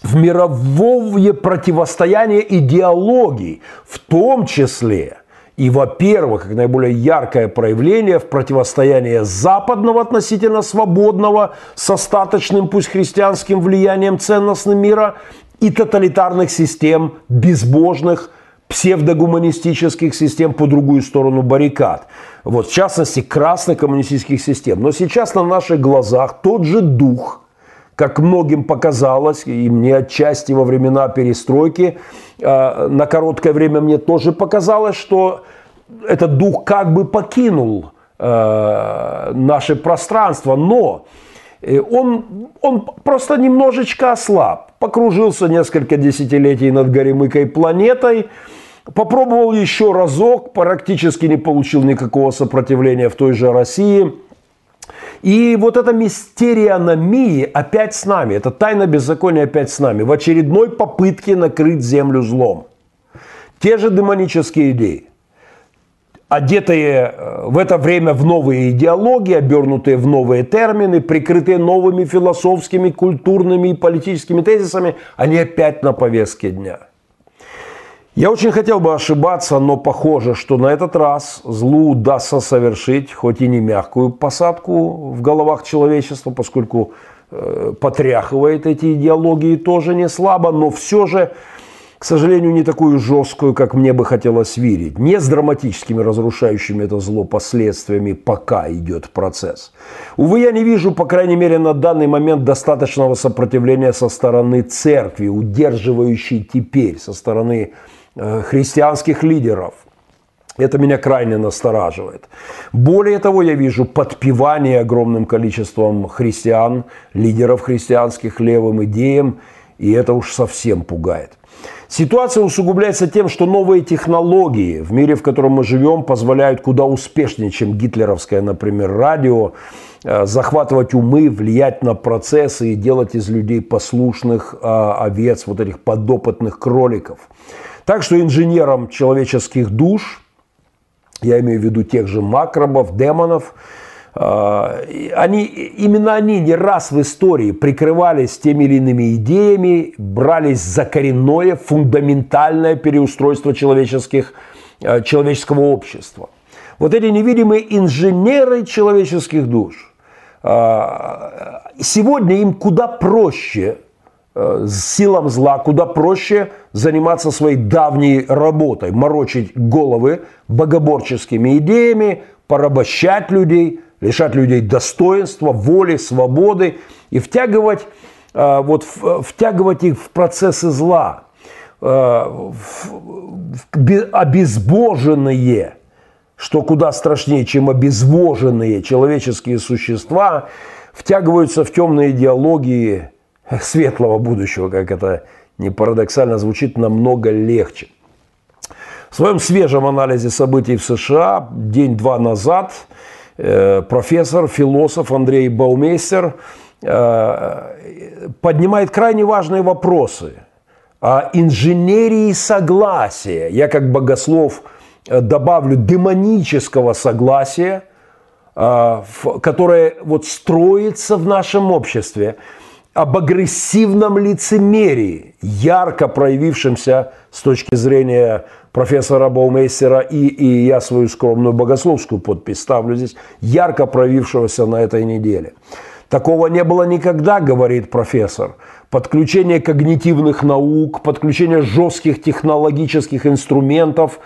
в мировое противостояние идеологий, в том числе и, во-первых, как наиболее яркое проявление в противостоянии западного относительно свободного с остаточным, пусть христианским влиянием ценностным мира и тоталитарных систем безбожных, псевдогуманистических систем по другую сторону баррикад. Вот, в частности, красных коммунистических систем. Но сейчас на наших глазах тот же дух, как многим показалось, и мне отчасти во времена перестройки, э, на короткое время мне тоже показалось, что этот дух как бы покинул э, наше пространство, но он, он просто немножечко ослаб. Покружился несколько десятилетий над горемыкой планетой, Попробовал еще разок, практически не получил никакого сопротивления в той же России. И вот эта мистерия аномии опять с нами, это тайна беззакония опять с нами, в очередной попытке накрыть землю злом. Те же демонические идеи, одетые э, в это время в новые идеологии, обернутые в новые термины, прикрытые новыми философскими, культурными и политическими тезисами, они опять на повестке дня – я очень хотел бы ошибаться, но похоже, что на этот раз злу удастся совершить, хоть и не мягкую посадку в головах человечества, поскольку э, потряхивает эти идеологии тоже не слабо, но все же, к сожалению, не такую жесткую, как мне бы хотелось верить. Не с драматическими разрушающими это зло последствиями, пока идет процесс. Увы, я не вижу, по крайней мере, на данный момент достаточного сопротивления со стороны церкви, удерживающей теперь, со стороны Э, христианских лидеров. Это меня крайне настораживает. Более того, я вижу подпевание огромным количеством христиан, лидеров христианских левым идеям, и это уж совсем пугает. Ситуация усугубляется тем, что новые технологии в мире, в котором мы живем, позволяют куда успешнее, чем гитлеровское, например, радио, э, захватывать умы, влиять на процессы и делать из людей послушных а, овец, вот этих подопытных кроликов – так что инженерам человеческих душ, я имею в виду тех же макробов, демонов, они, именно они не раз в истории прикрывались теми или иными идеями, брались за коренное, фундаментальное переустройство человеческих, а, человеческого общества. Вот эти невидимые инженеры человеческих душ, а, сегодня им куда проще Э, силам зла куда проще заниматься своей давней работой, морочить головы богоборческими идеями, порабощать людей, лишать людей достоинства, воли, свободы и втягивать, э, вот, втягивать их в процессы зла, э, обезбоженные, что куда страшнее, чем обезвоженные человеческие существа, втягиваются в темные идеологии, светлого будущего, как это не парадоксально звучит, намного легче. В своем свежем анализе событий в США день-два назад э, профессор, философ Андрей Баумейстер э, поднимает крайне важные вопросы а инженерии согласия. Я как богослов э, добавлю демонического согласия, которое вот строится в нашем обществе об агрессивном лицемерии, ярко проявившемся с точки зрения профессора Баумейстера и, и я свою скромную богословскую подпись ставлю здесь, ярко проявившегося на этой неделе. Такого не было никогда, говорит профессор. Подключение когнитивных наук, подключение жестких технологических инструментов.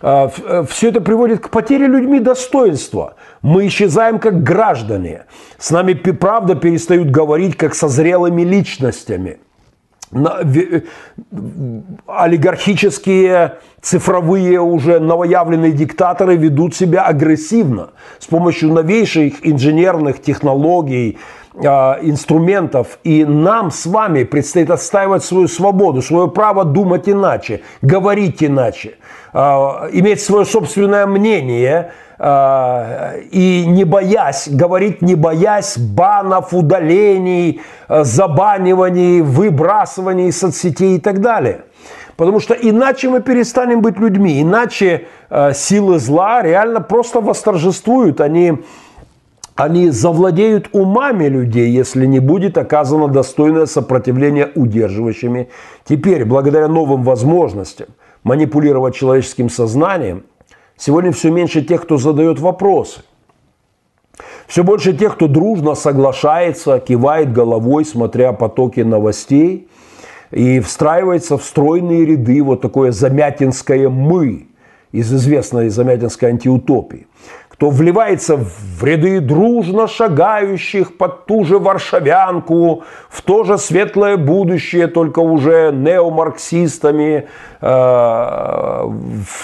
А, э, Все это приводит к потере людьми достоинства. Мы исчезаем как граждане. С нами правда перестают говорить как со зрелыми личностями – олигархические цифровые уже новоявленные диктаторы ведут себя агрессивно с помощью новейших инженерных технологий, инструментов. И нам с вами предстоит отстаивать свою свободу, свое право думать иначе, говорить иначе, а, иметь свое собственное мнение – Э, и не боясь, говорить не боясь банов, удалений, э, забаниваний, выбрасываний из соцсетей и так далее. Потому что иначе мы перестанем быть людьми, иначе э, силы зла реально просто восторжествуют, они, они завладеют умами людей, если не будет оказано достойное сопротивление удерживающими. Теперь, благодаря новым возможностям манипулировать человеческим сознанием – Сегодня все меньше тех, кто задает вопросы. Все больше тех, кто дружно соглашается, кивает головой, смотря потоки новостей, и встраивается в стройные ряды вот такое замятинское «мы» из известной замятинской антиутопии кто вливается в ряды дружно шагающих под ту же варшавянку, в то же светлое будущее, только уже неомарксистами, э,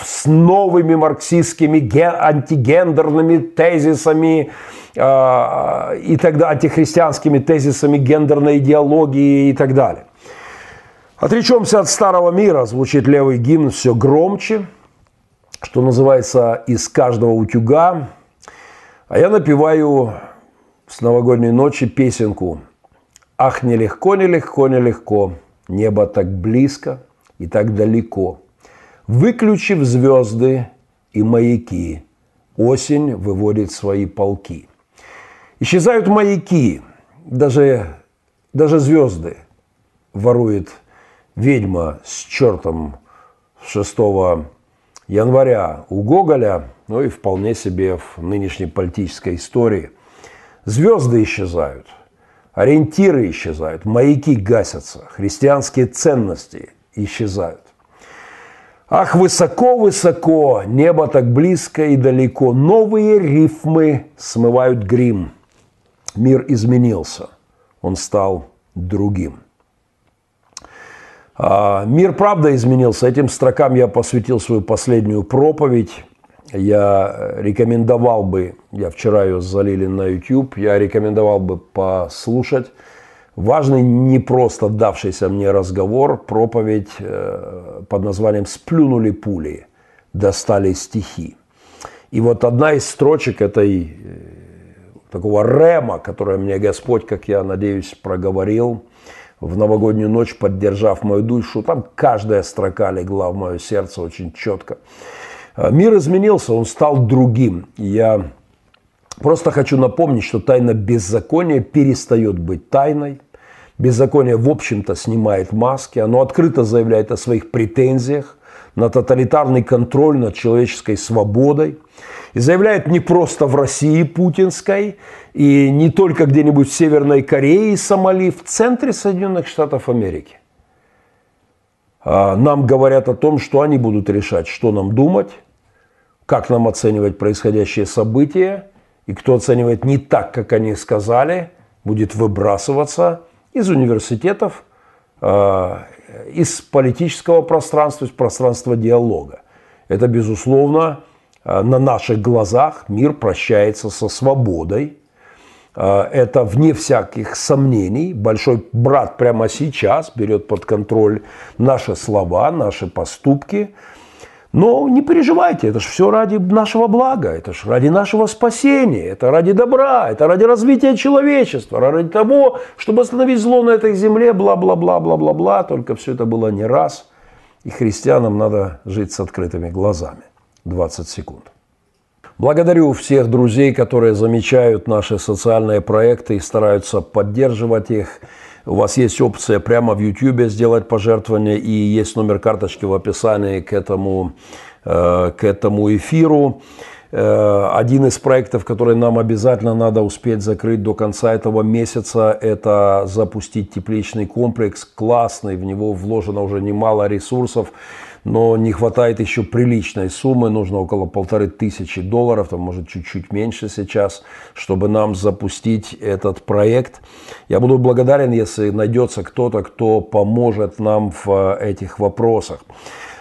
с новыми марксистскими антигендерными тезисами э, и тогда антихристианскими тезисами гендерной идеологии и так далее. Отречемся от старого мира, звучит левый гимн все громче – что называется, из каждого утюга. А я напеваю с новогодней ночи песенку «Ах, нелегко, нелегко, нелегко, небо так близко и так далеко. Выключив звезды и маяки, осень выводит свои полки. Исчезают маяки, даже, даже звезды ворует ведьма с чертом 6 января у Гоголя, ну и вполне себе в нынешней политической истории. Звезды исчезают, ориентиры исчезают, маяки гасятся, христианские ценности исчезают. Ах, высоко-высоко, небо так близко и далеко, новые рифмы смывают грим. Мир изменился, он стал другим. А, мир правда изменился. Этим строкам я посвятил свою последнюю проповедь. Я рекомендовал бы, я вчера ее залили на YouTube, я рекомендовал бы послушать важный, не просто давшийся мне разговор, проповедь э, под названием «Сплюнули пули, достали стихи». И вот одна из строчек этой э, такого рема, которое мне Господь, как я надеюсь, проговорил – в новогоднюю ночь, поддержав мою душу. Там каждая строка легла в мое сердце очень четко. А, мир изменился, он стал другим. Я просто хочу напомнить, что тайна беззакония перестает быть тайной. Беззаконие, в общем-то, снимает маски. Оно открыто заявляет о своих претензиях на тоталитарный контроль над человеческой свободой. И заявляет не просто в России путинской, и не только где-нибудь в Северной Корее и Сомали, в центре Соединенных Штатов Америки. А нам говорят о том, что они будут решать, что нам думать, как нам оценивать происходящие события, и кто оценивает не так, как они сказали, будет выбрасываться из университетов, а, из политического пространства, из пространства диалога. Это, безусловно, а, на наших глазах мир прощается со свободой. А, это, вне всяких сомнений, большой брат прямо сейчас берет под контроль наши слова, наши поступки. Но не переживайте, это же все ради нашего блага, это же ради нашего спасения, это ради добра, это ради развития человечества, ради того, чтобы остановить зло на этой земле, бла-бла-бла-бла-бла-бла. Только все это было не раз. И христианам надо жить с открытыми глазами. 20 секунд. Благодарю всех друзей, которые замечают наши социальные проекты и стараются поддерживать их. У вас есть опция прямо в YouTube сделать пожертвование, и есть номер карточки в описании к этому, э, к этому эфиру. Э, один из проектов, который нам обязательно надо успеть закрыть до конца этого месяца, это запустить тепличный комплекс, классный, в него вложено уже немало ресурсов но не хватает еще приличной суммы, нужно около полторы тысячи долларов, там может чуть-чуть меньше сейчас, чтобы нам запустить этот проект. Я буду благодарен, если найдется кто-то, кто поможет нам в этих вопросах.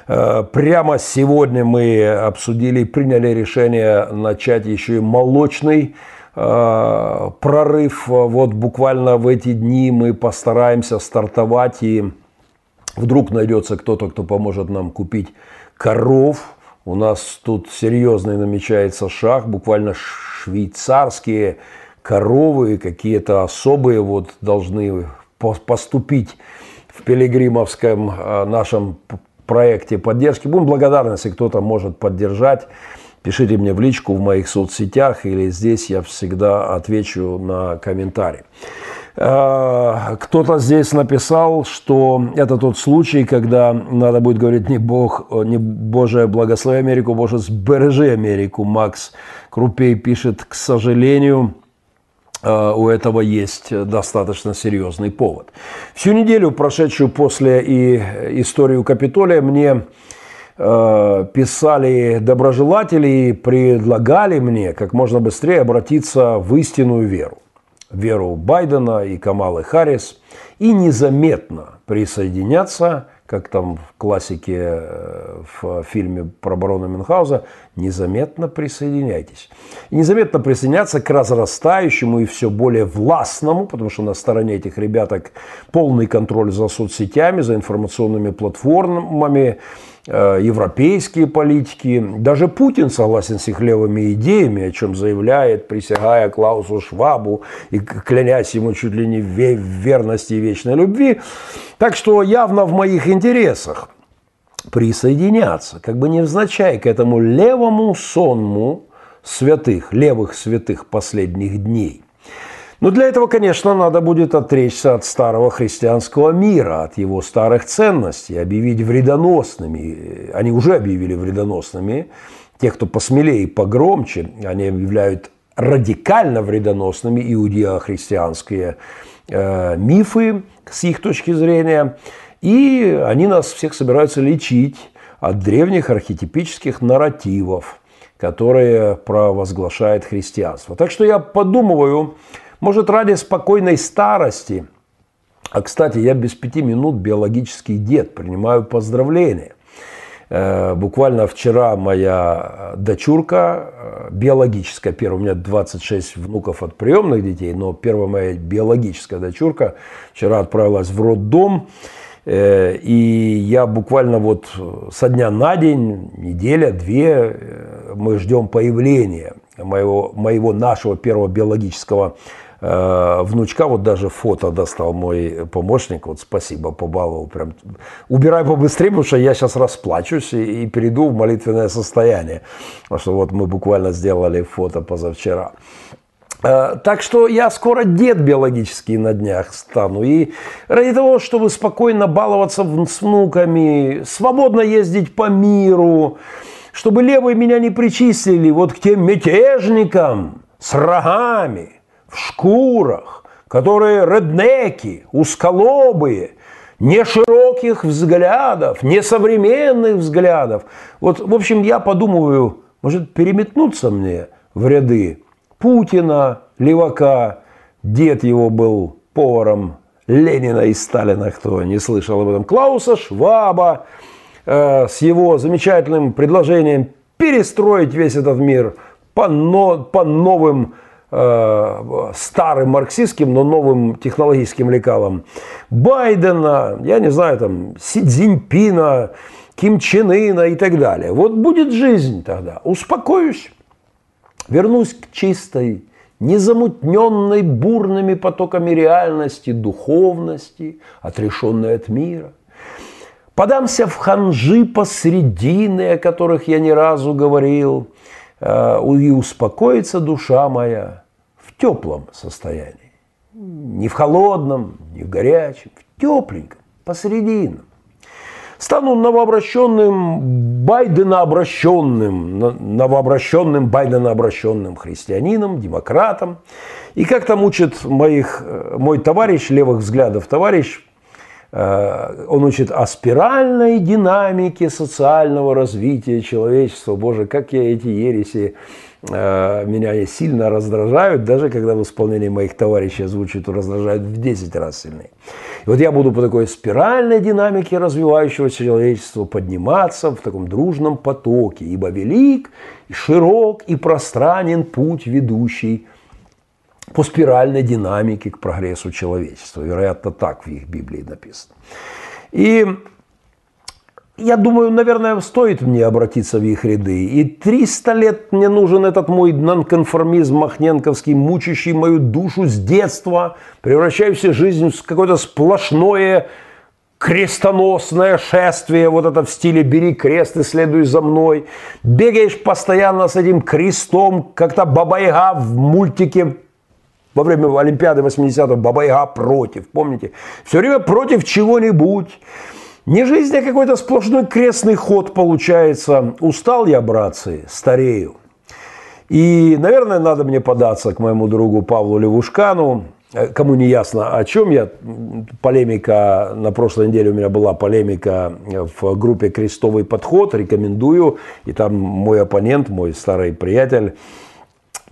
Э, прямо сегодня мы обсудили, приняли решение начать еще и молочный э, прорыв. Вот буквально в эти дни мы постараемся стартовать и Вдруг найдется кто-то, кто поможет нам купить коров. У нас тут серьезный намечается шаг, буквально швейцарские коровы, какие-то особые вот должны поступить в пилигримовском а, нашем проекте поддержки. Будем благодарны, если кто-то может поддержать. Пишите мне в личку в моих соцсетях или здесь я всегда отвечу на комментарии. Э, кто-то здесь написал, что это тот случай, когда надо будет говорить не Бог, не Божие благослови Америку, Боже сбережи Америку. Макс Крупей пишет, к сожалению, у этого есть достаточно серьезный повод. Всю неделю, прошедшую после и историю Капитолия, мне э, писали доброжелатели и предлагали мне как можно быстрее обратиться в истинную веру веру Байдена и Камалы Харрис и незаметно присоединяться, как там в классике э, в фильме про барона Мюнхгауза, незаметно присоединяйтесь. И незаметно присоединяться к разрастающему и все более властному, потому что на стороне этих ребяток полный контроль за соцсетями, за информационными платформами, европейские политики. Даже Путин согласен с их левыми идеями, о чем заявляет, присягая Клаусу Швабу и клянясь ему чуть ли не в верности и вечной любви. Так что явно в моих интересах присоединяться, как бы невзначай к этому левому сонму святых, левых святых последних дней. Но для этого, конечно, надо будет отречься от старого христианского мира, от его старых ценностей, объявить вредоносными. Они уже объявили вредоносными. Те, кто посмелее и погромче, они объявляют радикально вредоносными иудео-христианские э, мифы с их точки зрения. И они нас всех собираются лечить от древних архетипических нарративов, которые провозглашает христианство. Так что я подумываю, может, ради спокойной старости. А, кстати, я без пяти минут биологический дед, принимаю поздравления. Э, буквально вчера моя дочурка э, биологическая, первая, у меня 26 внуков от приемных детей, но первая моя биологическая дочурка вчера отправилась в роддом. Э, и я буквально вот со дня на день, неделя, две, мы ждем появления моего, моего нашего первого биологического Э, внучка, вот даже фото достал мой помощник, вот спасибо, побаловал, прям убирай побыстрее, потому что я сейчас расплачусь и, и перейду в молитвенное состояние, потому что вот мы буквально сделали фото позавчера. Э, так что я скоро дед биологический на днях стану. И ради того, чтобы спокойно баловаться с внуками, свободно ездить по миру, чтобы левые меня не причислили вот к тем мятежникам с рогами – в шкурах, которые реднеки, узколобые, не широких взглядов, не современных взглядов. Вот, в общем, я подумываю, может переметнуться мне в ряды Путина, Левака, дед его был поваром Ленина и Сталина, кто не слышал об этом, Клауса Шваба э, с его замечательным предложением перестроить весь этот мир по, но, по новым старым марксистским, но новым технологическим лекалам Байдена, я не знаю, там, Си Цзиньпина Ким Чен Ына и так далее. Вот будет жизнь тогда. Успокоюсь, вернусь к чистой, незамутненной бурными потоками реальности, духовности, отрешенной от мира. Подамся в ханжи посредины, о которых я ни разу говорил, э, и успокоится душа моя в теплом состоянии. Не в холодном, не в горячем, в тепленьком, посредином. Стану новообращенным, байденообращенным, новообращенным, байденообращенным христианином, демократом. И как там учит моих, э, мой товарищ левых взглядов, товарищ Э, он учит о спиральной динамике социального развития человечества. Боже, как я эти ереси э, меня сильно раздражают, даже когда в исполнении моих товарищей звучит, раздражают в 10 раз сильнее. И вот я буду по такой спиральной динамике развивающегося человечества подниматься в таком дружном потоке, ибо велик, широк и пространен путь, ведущий по спиральной динамике к прогрессу человечества. Вероятно, так в их Библии написано. И я думаю, наверное, стоит мне обратиться в их ряды. И 300 лет мне нужен этот мой нонконформизм махненковский, мучащий мою душу с детства, превращающий жизнь в какое-то сплошное крестоносное шествие, вот это в стиле «бери крест и следуй за мной». Бегаешь постоянно с этим крестом, как-то Бабайга в мультике во время Олимпиады 80-го Баба-Яга против, помните? Все время против чего-нибудь. Не жизнь, а какой-то сплошной крестный ход получается. Устал я, братцы, старею. И, наверное, надо мне податься к моему другу Павлу Левушкану. Кому не ясно, о чем я, полемика, на прошлой неделе у меня была полемика в группе «Крестовый подход», рекомендую. И там мой оппонент, мой старый приятель,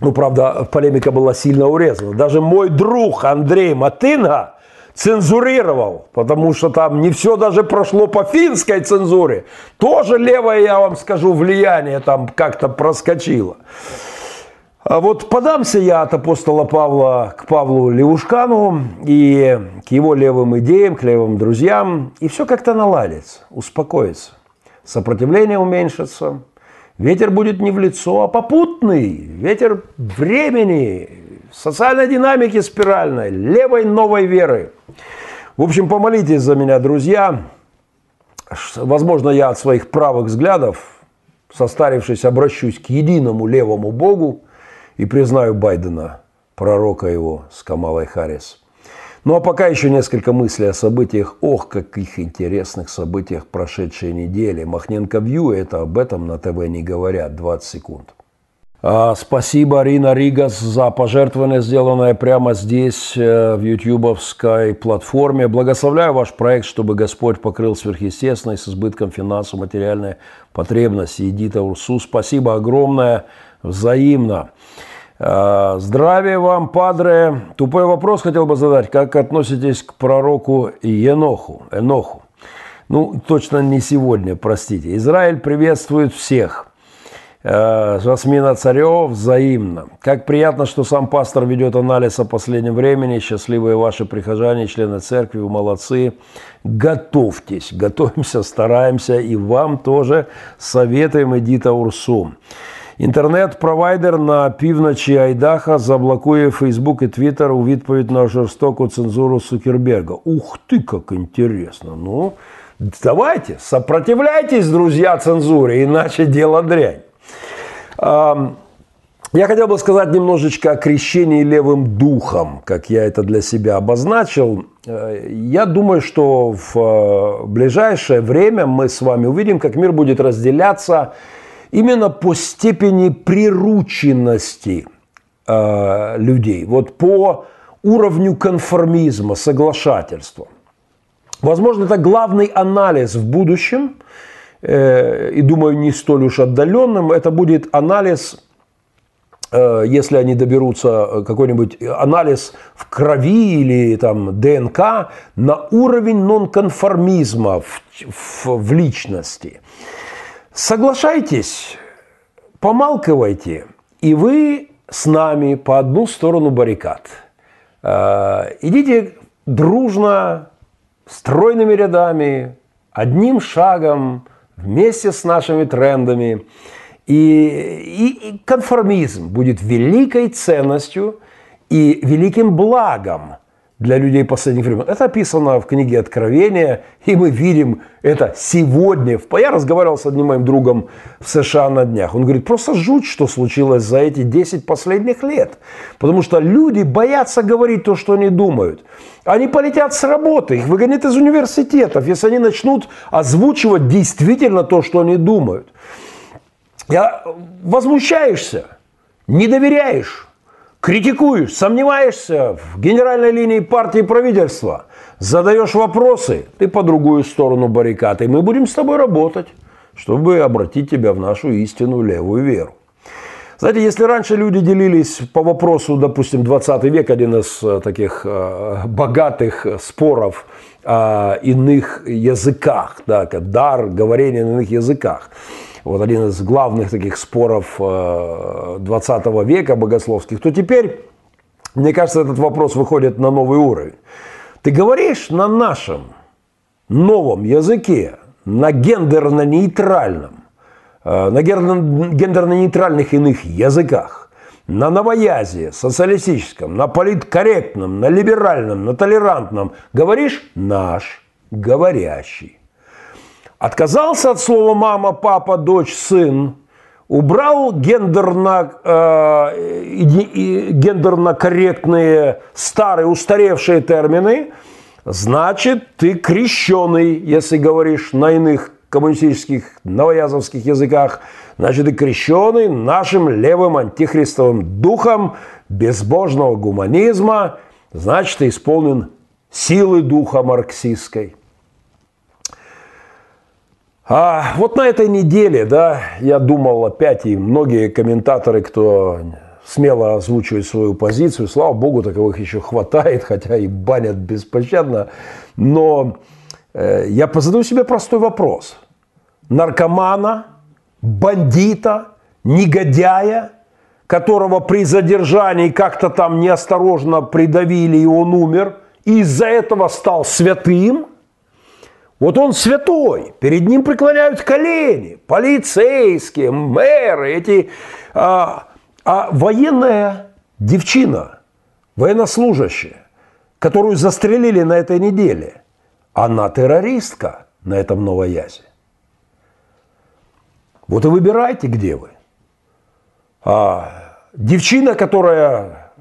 ну, правда, полемика была сильно урезана. Даже мой друг Андрей Матына цензурировал, потому что там не все даже прошло по финской цензуре. Тоже левое, я вам скажу, влияние там как-то проскочило. А вот подамся я от апостола Павла к Павлу Левушкану и к его левым идеям, к левым друзьям, и все как-то наладится, успокоится. Сопротивление уменьшится, Ветер будет не в лицо, а попутный. Ветер времени, социальной динамики спиральной, левой новой веры. В общем, помолитесь за меня, друзья. Возможно, я от своих правых взглядов, состарившись, обращусь к единому левому Богу и признаю Байдена, пророка его с Камалой Харрис. Ну а пока еще несколько мыслей о событиях, ох, каких интересных событиях прошедшей недели. Махненко Вью, это об этом на ТВ не говорят, 20 секунд. А, спасибо, Арина Ригас, за пожертвование, сделанное прямо здесь, э, в ютубовской платформе. Благословляю ваш проект, чтобы Господь покрыл сверхъестественной с избытком финансово материальной потребности. Эдита Урсу, спасибо огромное, взаимно. А, здравия вам, падре. Тупой вопрос хотел бы задать. Как относитесь к пророку Еноху? Эноху? Ну, точно не сегодня, простите. Израиль приветствует всех. А, Жасмина Царев взаимно. Как приятно, что сам пастор ведет анализ о последнем времени. Счастливые ваши прихожане, члены церкви, вы молодцы. Готовьтесь, готовимся, стараемся. И вам тоже советуем Эдита Урсум. Інтернет-провайдер на півночі Айдаха заблокує Фейсбук і Твіттер у відповідь на жорстоку цензуру Сукерберга. Ух ты, как интересно. Ну, давайте, сопротивляйтесь, друзья, цензуре, иначе дело дрянь. Я хотел бы сказать немножечко о крещении левым духом, как я это для себя обозначил. Э, я думаю, что в э, ближайшее время мы с вами увидим, как мир будет разделяться именно по степени прирученности э, людей, вот по уровню конформизма, соглашательства. Возможно, это главный анализ в будущем, э, и думаю, не столь уж отдаленным, это будет анализ э, если они доберутся э, какой-нибудь анализ в крови или там ДНК на уровень нонконформизма в, в, в личности. Соглашайтесь, помалкивайте, и вы с нами по одну сторону баррикад. Э, идите дружно, стройными рядами, одним шагом вместе с нашими трендами. И, и, и конформизм будет великой ценностью и великим благом для людей последних времен. Это описано в книге Откровения, и мы видим это сегодня. Я разговаривал с одним моим другом в США на днях. Он говорит, просто жуть, что случилось за эти 10 последних лет. Потому что люди боятся говорить то, что они думают. Они полетят с работы, их выгонят из университетов, если они начнут озвучивать действительно то, что они думают. Я возмущаешься, не доверяешь критикуешь, сомневаешься в генеральной линии партии правительства, задаешь вопросы, ты по другую сторону баррикад, и мы будем с тобой работать, чтобы обратить тебя в нашу истинную левую веру. Знаете, если раньше люди делились по вопросу, допустим, 20 век, один из э, таких э, богатых споров о иных языках, да, дар говорения на иных языках – вот один из главных таких споров 20 э, века богословских, то теперь, мне кажется, этот вопрос выходит на новый уровень. Ты говоришь на нашем новом языке, на гендерно-нейтральном, э, на гендерно-нейтральных иных языках, на новоязии, социалистическом, на политкорректном, на либеральном, на толерантном, говоришь «наш говорящий». Отказался от слова мама, папа, дочь, сын. Убрал гендерно, э, гендерно корректные, старые, устаревшие термины. Значит, ты крещеный, если говоришь на иных коммунистических, новоязовских языках. Значит, ты крещеный нашим левым антихристовым духом безбожного гуманизма. Значит, ты исполнен силы духа марксистской. А вот на этой неделе, да, я думал опять, и многие комментаторы, кто смело озвучивает свою позицию, слава богу, таковых еще хватает, хотя и банят беспощадно, но э, я позадаю себе простой вопрос. Наркомана, бандита, негодяя, которого при задержании как-то там неосторожно придавили, и он умер, и из-за этого стал святым – вот он святой, перед ним преклоняют колени, полицейские, мэры, эти... А, а военная девчина, военнослужащая, которую застрелили на этой неделе, она террористка на этом новоязе. Вот и выбирайте, где вы. А, девчина, которая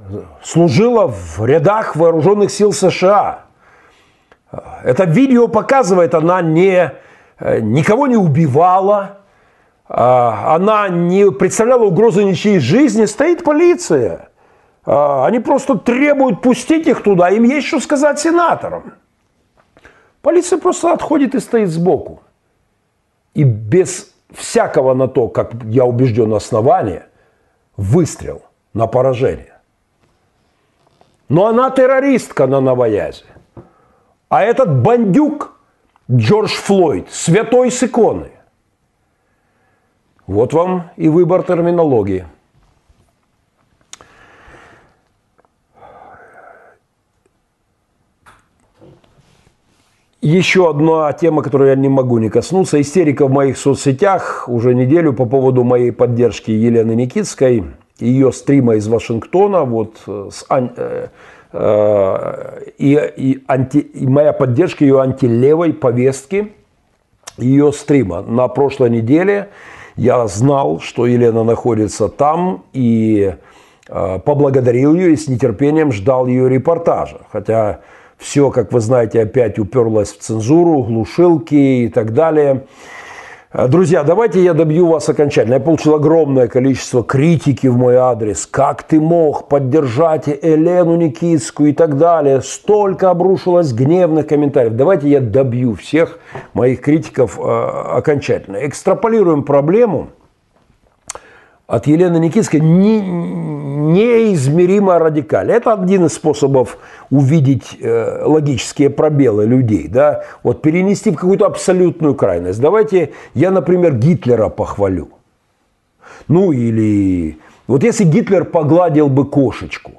служила в рядах вооруженных сил США – это видео показывает, она не, э, никого не убивала, а, она не представляла угрозы ничьей жизни. Стоит полиция. А, они просто требуют пустить их туда. Им есть что сказать сенаторам. Полиция просто отходит и стоит сбоку. И без всякого на то, как я убежден, основания, выстрел на поражение. Но она террористка на новоязе. А этот бандюк Джордж Флойд, святой с иконы. Вот вам и выбор терминологии. Еще одна тема, которую я не могу не коснуться. Истерика в моих соцсетях уже неделю по поводу моей поддержки Елены Никитской, ее стрима из Вашингтона, вот с э, Э, и, и, анти, и моя поддержка ее антилевой повестки, ее стрима. На прошлой неделе я знал, что Елена находится там, и э, поблагодарил ее и с нетерпением ждал ее репортажа. Хотя все, как вы знаете, опять уперлось в цензуру, глушилки и так далее. Друзья, давайте я добью вас окончательно. Я получил огромное количество критики в мой адрес. Как ты мог поддержать Елену Никитскую и так далее. Столько обрушилось гневных комментариев. Давайте я добью всех моих критиков э, окончательно. Экстраполируем проблему от Елены Никитской не, неизмеримо радикально. Это один из способов увидеть э, логические пробелы людей. Да? Вот перенести в какую-то абсолютную крайность. Давайте я, например, Гитлера похвалю. Ну или вот если Гитлер погладил бы кошечку,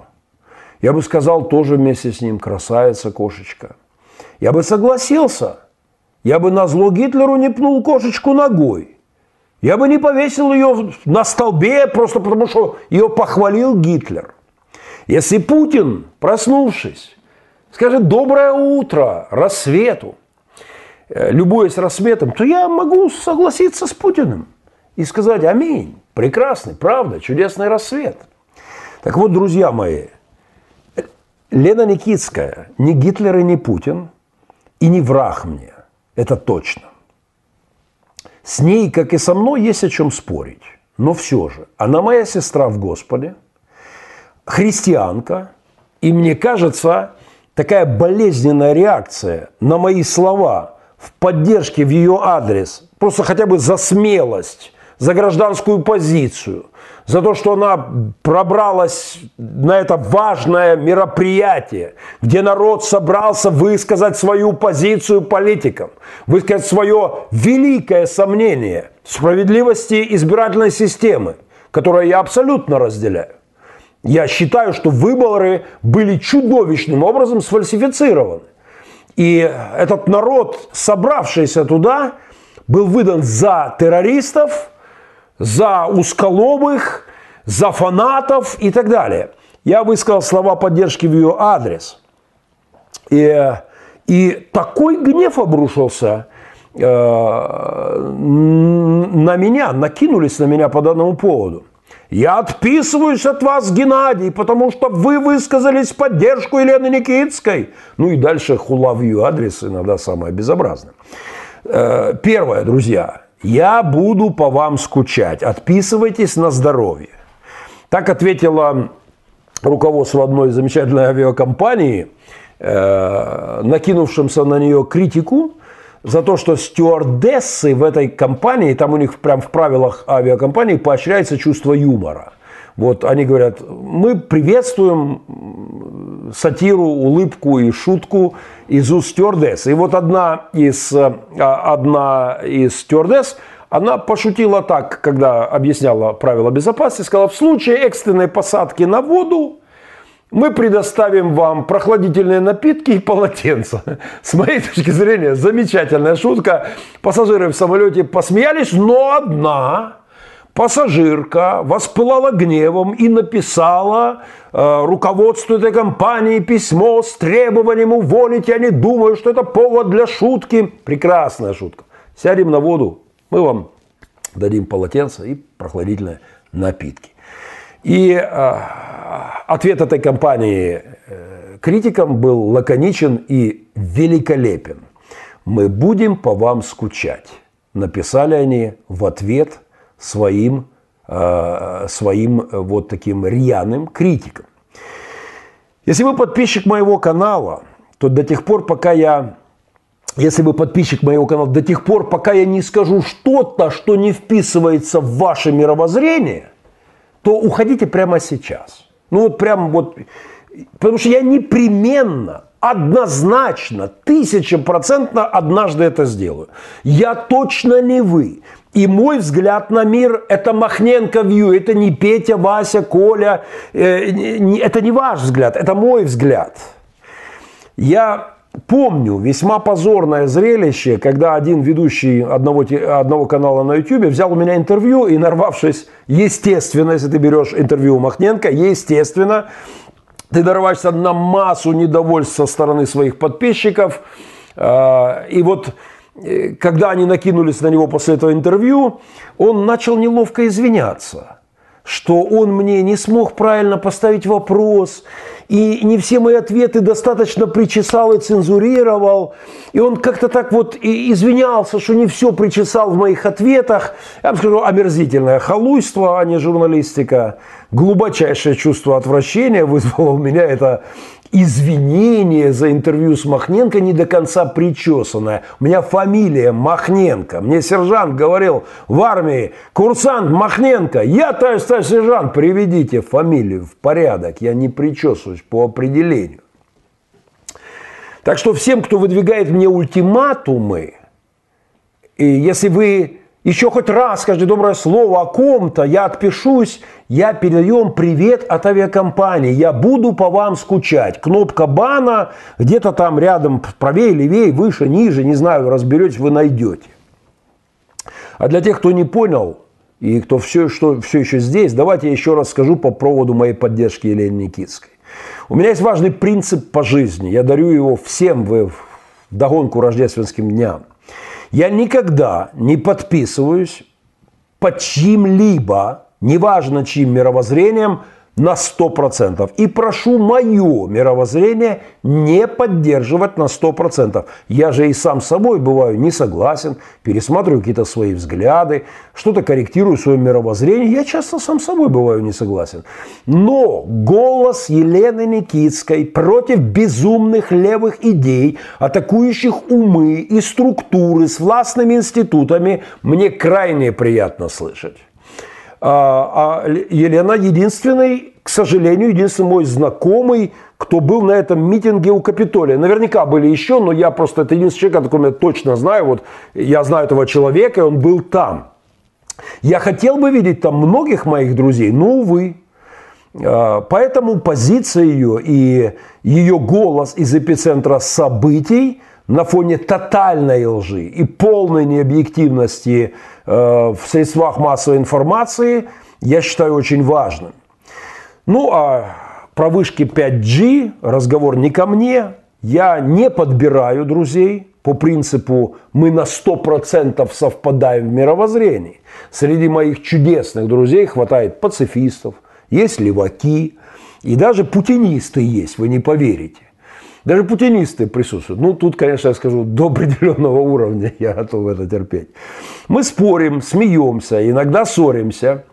я бы сказал тоже вместе с ним красавица кошечка. Я бы согласился – я бы на зло Гитлеру не пнул кошечку ногой. Я бы не повесил ее на столбе просто потому, что ее похвалил Гитлер. Если Путин, проснувшись, скажет «доброе утро», рассвету, э, любуясь рассветом, то я могу согласиться с Путиным и сказать «Аминь». Прекрасный, правда, чудесный рассвет. Так вот, друзья мои, Лена Никитская, не Гитлер и не Путин, и не враг мне. Это точно. С ней, как и со мной, есть о чем спорить. Но все же, она моя сестра в Господе, христианка, и мне кажется, такая болезненная реакция на мои слова в поддержке в ее адрес, просто хотя бы за смелость, за гражданскую позицию, за то, что она пробралась на это важное мероприятие, где народ собрался высказать свою позицию политикам, высказать свое великое сомнение в справедливости избирательной системы, которое я абсолютно разделяю. Я считаю, что выборы были чудовищным образом сфальсифицированы. И этот народ, собравшийся туда, был выдан за террористов – за узколобых, за фанатов и так далее. Я высказал слова поддержки в ее адрес. И, и такой гнев обрушился э, на меня, накинулись на меня по данному поводу. Я отписываюсь от вас, Геннадий, потому что вы высказались в поддержку Елены Никитской. Ну и дальше хула в ее адрес иногда самое безобразное. Э, первое, друзья, я буду по вам скучать. Отписывайтесь на здоровье. Так ответила руководство одной замечательной авиакомпании, э, накинувшимся на нее критику за то, что стюардессы в этой компании, там у них прям в правилах авиакомпании поощряется чувство юмора. Вот они говорят, мы приветствуем сатиру, улыбку и шутку из уст стюардесс. И вот одна из, э, одна из стюардесс, она пошутила так, когда объясняла правила безопасности, сказала, в случае экстренной посадки на воду мы предоставим вам прохладительные напитки и полотенца. С моей точки зрения, замечательная шутка. Пассажиры в самолете посмеялись, но одна пассажирка воспылала гневом и написала э, руководству этой компании письмо с требованием уволить. Я не думаю, что это повод для шутки. Прекрасная шутка. Сядем на воду, мы вам дадим полотенце и прохладительные напитки. И э, ответ этой компании э, критикам был лаконичен и великолепен. Мы будем по вам скучать, написали они в ответ – своим, э, своим э, вот таким рьяным критикам. Если вы подписчик моего канала, то до тех пор, пока я если вы подписчик моего канала, до тех пор, пока я не скажу что-то, что не вписывается в ваше мировоззрение, то уходите прямо сейчас. Ну вот прям вот, потому что я непременно, однозначно, тысячепроцентно однажды это сделаю. Я точно не вы. И мой взгляд на мир – это Махненко Вью, это не Петя, Вася, Коля, э, это не ваш взгляд, это мой взгляд. Я помню весьма позорное зрелище, когда один ведущий одного, одного канала на YouTube взял у меня интервью и, нарвавшись, естественно, если ты берешь интервью у Махненко, естественно, ты нарываешься на массу недовольств со стороны своих подписчиков. Э, и вот когда они накинулись на него после этого интервью, он начал неловко извиняться, что он мне не смог правильно поставить вопрос, и не все мои ответы достаточно причесал и цензурировал. И он как-то так вот извинялся, что не все причесал в моих ответах. Я вам скажу, омерзительное халуйство, а не журналистика. Глубочайшее чувство отвращения вызвало у меня это извинение за интервью с Махненко не до конца причесанное. У меня фамилия Махненко. Мне сержант говорил в армии, курсант Махненко, я товарищ старший сержант, приведите фамилию в порядок, я не причесываюсь по определению. Так что всем, кто выдвигает мне ультиматумы, и если вы еще хоть раз скажи доброе слово о ком-то, я отпишусь, я передаю вам привет от авиакомпании, я буду по вам скучать. Кнопка бана где-то там рядом, правее, левее, выше, ниже, не знаю, разберетесь, вы найдете. А для тех, кто не понял, и кто все, что, все еще здесь, давайте я еще раз скажу по проводу моей поддержки Елены Никитской. У меня есть важный принцип по жизни. Я дарю его всем в догонку рождественским дням – я никогда не подписываюсь под чьим-либо, неважно чьим мировоззрением – на 100%. И прошу мое мировоззрение не поддерживать на 100%. Я же и сам с собой бываю не согласен, пересматриваю какие-то свои взгляды, что-то корректирую в своем мировоззрении. Я часто сам с собой бываю не согласен. Но голос Елены Никитской против безумных левых идей, атакующих умы и структуры с властными институтами, мне крайне приятно слышать. А, а Елена единственный, к сожалению, единственный мой знакомый, кто был на этом митинге у Капитолия. Наверняка были еще, но я просто, это единственный человек, о котором я точно знаю. Вот я знаю этого человека, и он был там. Я хотел бы видеть там многих моих друзей, но, увы. А, поэтому позиция ее и ее голос из эпицентра событий на фоне тотальной лжи и полной необъективности в средствах массовой информации, я считаю очень важным. Ну а про вышки 5G разговор не ко мне. Я не подбираю друзей по принципу мы на 100% совпадаем в мировоззрении. Среди моих чудесных друзей хватает пацифистов, есть леваки, и даже путинисты есть, вы не поверите. Даже путинисты присутствуют. Ну, тут, конечно, я скажу, до определенного уровня я готов это терпеть. Мы спорим, смеемся, иногда ссоримся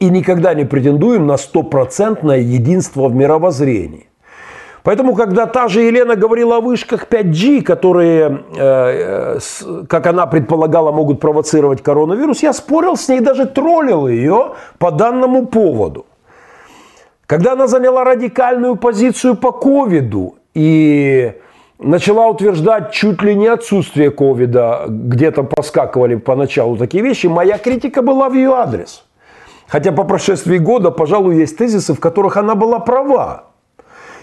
и никогда не претендуем на стопроцентное единство в мировоззрении. Поэтому, когда та же Елена говорила о вышках 5G, которые, э, э, как она предполагала, могут провоцировать коронавирус, я спорил с ней, даже троллил ее по данному поводу. Когда она заняла радикальную позицию по ковиду и начала утверждать чуть ли не отсутствие ковида, где-то проскакивали поначалу такие вещи, моя критика была в ее адрес. Хотя по прошествии года, пожалуй, есть тезисы, в которых она была права.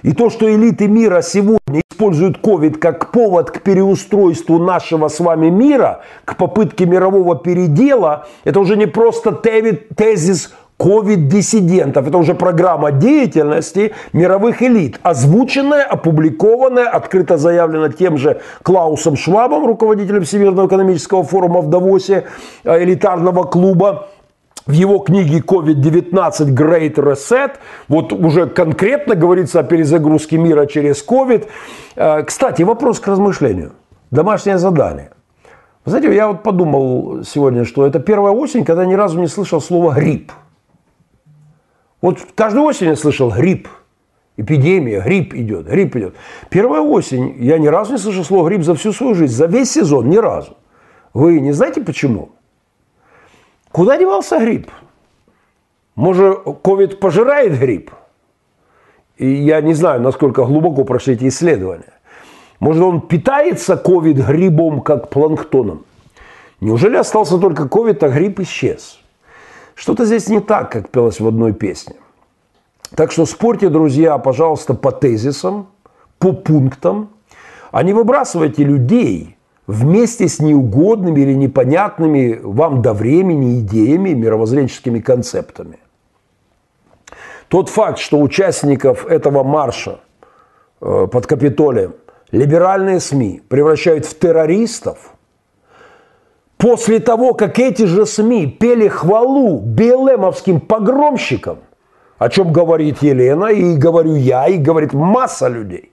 И то, что элиты мира сегодня используют ковид как повод к переустройству нашего с вами мира, к попытке мирового передела, это уже не просто тезис ковид-диссидентов. Это уже программа деятельности мировых элит, озвученная, опубликованная, открыто заявлена тем же Клаусом Швабом, руководителем Всемирного экономического форума в Давосе, э, элитарного клуба, в его книге COVID-19 Great Reset, вот уже конкретно говорится о перезагрузке мира через COVID. Э, кстати, вопрос к размышлению. Домашнее задание. знаете, я вот подумал сегодня, что это первая осень, когда ни разу не слышал слова грипп. Вот каждую осень я слышал грипп, эпидемия, грипп идет, грипп идет. Первая осень, я ни разу не слышал слово грипп за всю свою жизнь, за весь сезон, ни разу. Вы не знаете почему? Куда девался грипп? Может, ковид пожирает грипп? И я не знаю, насколько глубоко прошли эти исследования. Может, он питается ковид грибом, как планктоном? Неужели остался только ковид, а грипп исчез? Что-то здесь не так, как пелось в одной песне. Так что спорьте, друзья, пожалуйста, по тезисам, по пунктам, а не выбрасывайте людей вместе с неугодными или непонятными вам до времени идеями, мировоззренческими концептами. Тот факт, что участников этого марша э, под Капитолием либеральные СМИ превращают в террористов – После того, как эти же СМИ пели хвалу БЛМовским погромщикам, о чем говорит Елена, и говорю я, и говорит масса людей,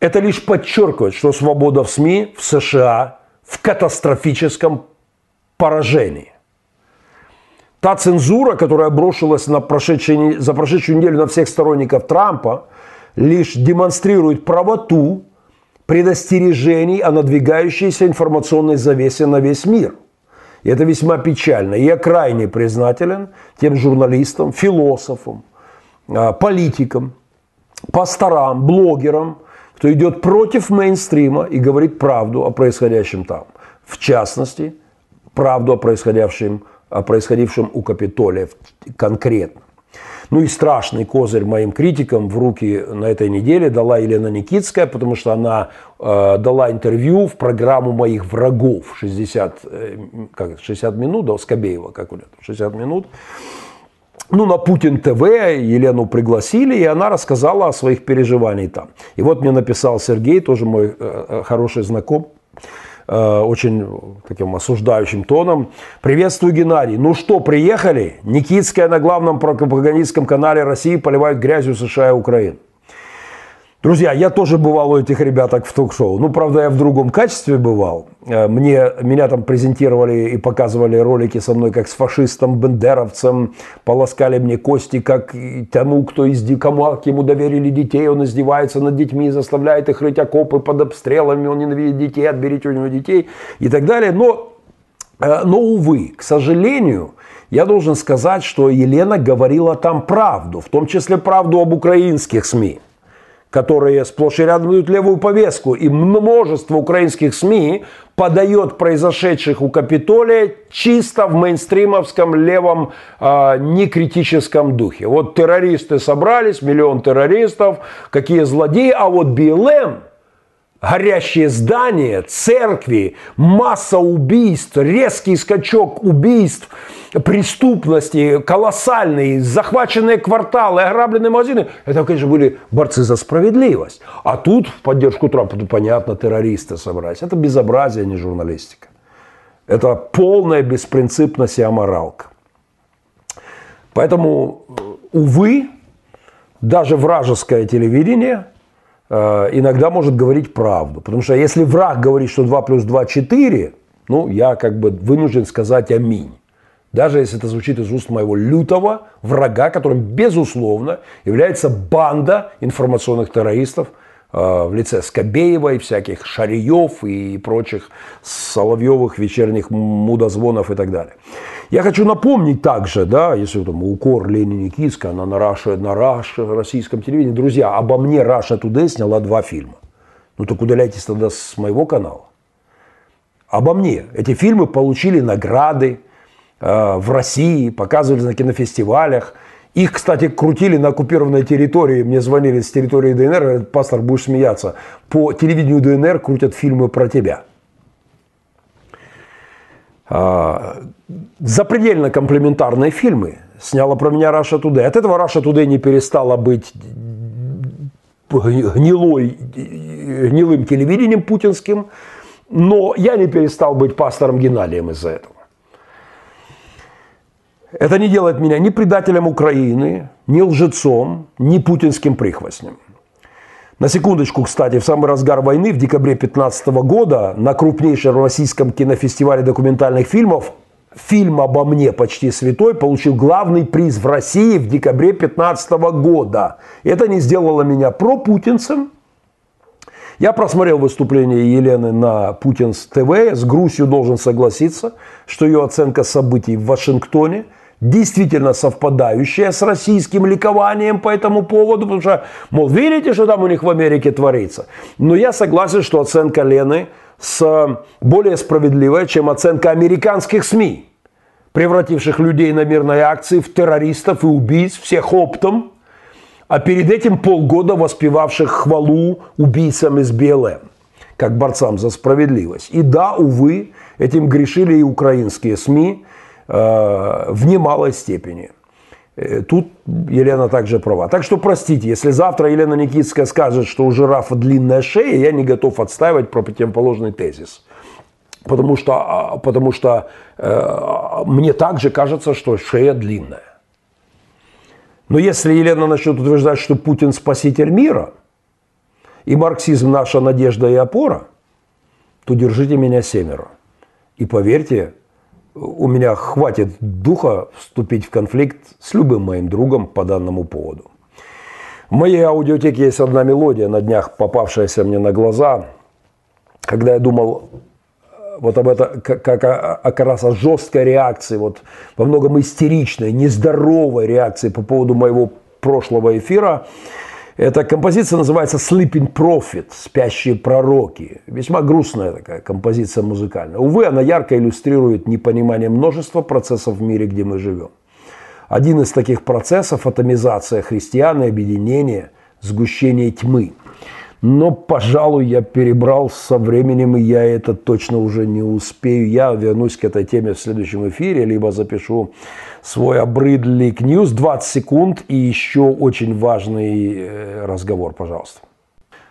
это лишь подчеркивает, что свобода в СМИ в США в катастрофическом поражении. Та цензура, которая брошилась на прошедшей, за прошедшую неделю на всех сторонников Трампа, лишь демонстрирует правоту предостережений о надвигающейся информационной завесе на весь мир. И это весьма печально. Я крайне признателен тем журналистам, философам, а, политикам, пасторам, блогерам, кто идет против мейнстрима и говорит правду о происходящем там. В частности, правду о происходившем, о происходившем у Капитолия конкретно. Ну и страшный козырь моим критикам в руки на этой неделе дала Елена Никитская, потому что она э, дала интервью в программу моих врагов 60, э, как, 60 минут, да, Скобеева, как у нее, 60 минут. Ну, на Путин ТВ Елену пригласили, и она рассказала о своих переживаниях там. И вот мне написал Сергей, тоже мой э, э хороший знакомый, очень таким осуждающим тоном. Приветствую, Геннадий. Ну что, приехали? Никитская на главном пропагандистском канале России поливает грязью США и Украину. Друзья, я тоже бывал у этих ребяток в ток-шоу. Ну, правда, я в другом качестве бывал. Э, мне, меня там презентировали и показывали ролики со мной, как с фашистом, бендеровцем. Полоскали мне кости, как тому, кто из, кому, ему доверили детей. Он издевается над детьми, заставляет их рыть окопы под обстрелами. Он ненавидит детей, отберите у него детей и так далее. Но, э, но увы, к сожалению, я должен сказать, что Елена говорила там правду, в том числе правду об украинских СМИ которые сплошь и рядом дают левую повестку. И множество украинских СМИ подает произошедших у Капитолия чисто в мейнстримовском левом э, некритическом духе. Вот террористы собрались, миллион террористов, какие злодеи, а вот БЛМ горящие здания, церкви, масса убийств, резкий скачок убийств, преступности, колоссальный, захваченные кварталы, ограбленные магазины. Это, конечно, были борцы за справедливость. А тут в поддержку Трампа, ну, понятно, террористы собрались. Это безобразие, а не журналистика. Это полная беспринципность и аморалка. Поэтому, увы, даже вражеское телевидение – иногда может говорить правду. Потому что если враг говорит, что 2 плюс 2 – 4, ну, я как бы вынужден сказать аминь. Даже если это звучит из уст моего лютого врага, которым, безусловно, является банда информационных террористов э, в лице Скобеева и всяких Шариев и прочих Соловьевых вечерних мудозвонов и так далее. Я хочу напомнить также, да, если там укор Лене Никитска, она на Russia, на Russia, российском телевидении, друзья, обо мне Russia Today сняла два фильма. Ну так удаляйтесь тогда с моего канала. Обо мне. Эти фильмы получили награды э, в России, показывались на кинофестивалях. Их, кстати, крутили на оккупированной территории. Мне звонили с территории ДНР, говорят, пастор, будешь смеяться. По телевидению ДНР крутят фильмы про тебя. А, запредельно комплиментарные фильмы сняла про меня Russia Today. От этого Russia Today не перестала быть гнилой, гнилым телевидением путинским, но я не перестал быть пастором Геннадием из-за этого. Это не делает меня ни предателем Украины, ни лжецом, ни путинским прихвостнем. На секундочку, кстати, в самый разгар войны, в декабре 2015 года, на крупнейшем российском кинофестивале документальных фильмов фильм обо мне «Почти святой» получил главный приз в России в декабре 2015 года. Это не сделало меня пропутинцем. Я просмотрел выступление Елены на Путинс ТВ. С грустью должен согласиться, что ее оценка событий в Вашингтоне – действительно совпадающая с российским ликованием по этому поводу, потому что, мол, видите, что там у них в Америке творится. Но я согласен, что оценка Лены с более справедливая, чем оценка американских СМИ, превративших людей на мирные акции в террористов и убийц, всех оптом, а перед этим полгода воспевавших хвалу убийцам из БЛМ, как борцам за справедливость. И да, увы, этим грешили и украинские СМИ, Э, в немалой степени. Э, тут Елена также права. Так что простите, если завтра Елена Никитская скажет, что у жирафа длинная шея, я не готов отстаивать противоположный тезис. Потому что, а, потому что э, мне также кажется, что шея длинная. Но если Елена начнет утверждать, что Путин спаситель мира, и марксизм наша надежда и опора, то держите меня семеро. И поверьте, у меня хватит духа вступить в конфликт с любым моим другом по данному поводу. В моей аудиотеке есть одна мелодия, на днях попавшаяся мне на глаза, когда я думал э, вот об этом, как, как как раз о жесткой реакции, вот во многом истеричной, нездоровой реакции по поводу моего прошлого эфира. Эта композиция называется «Sleeping Prophet» – «Спящие пророки». Весьма грустная такая композиция музыкальная. Увы, она ярко иллюстрирует непонимание множества процессов в мире, где мы живем. Один из таких процессов – атомизация христиан и объединение, сгущение тьмы – но, пожалуй, я перебрал со временем, и я это точно уже не успею. Я вернусь к этой теме в следующем эфире, либо запишу свой обрыдлик ньюс 20 секунд и еще очень важный э, разговор, пожалуйста.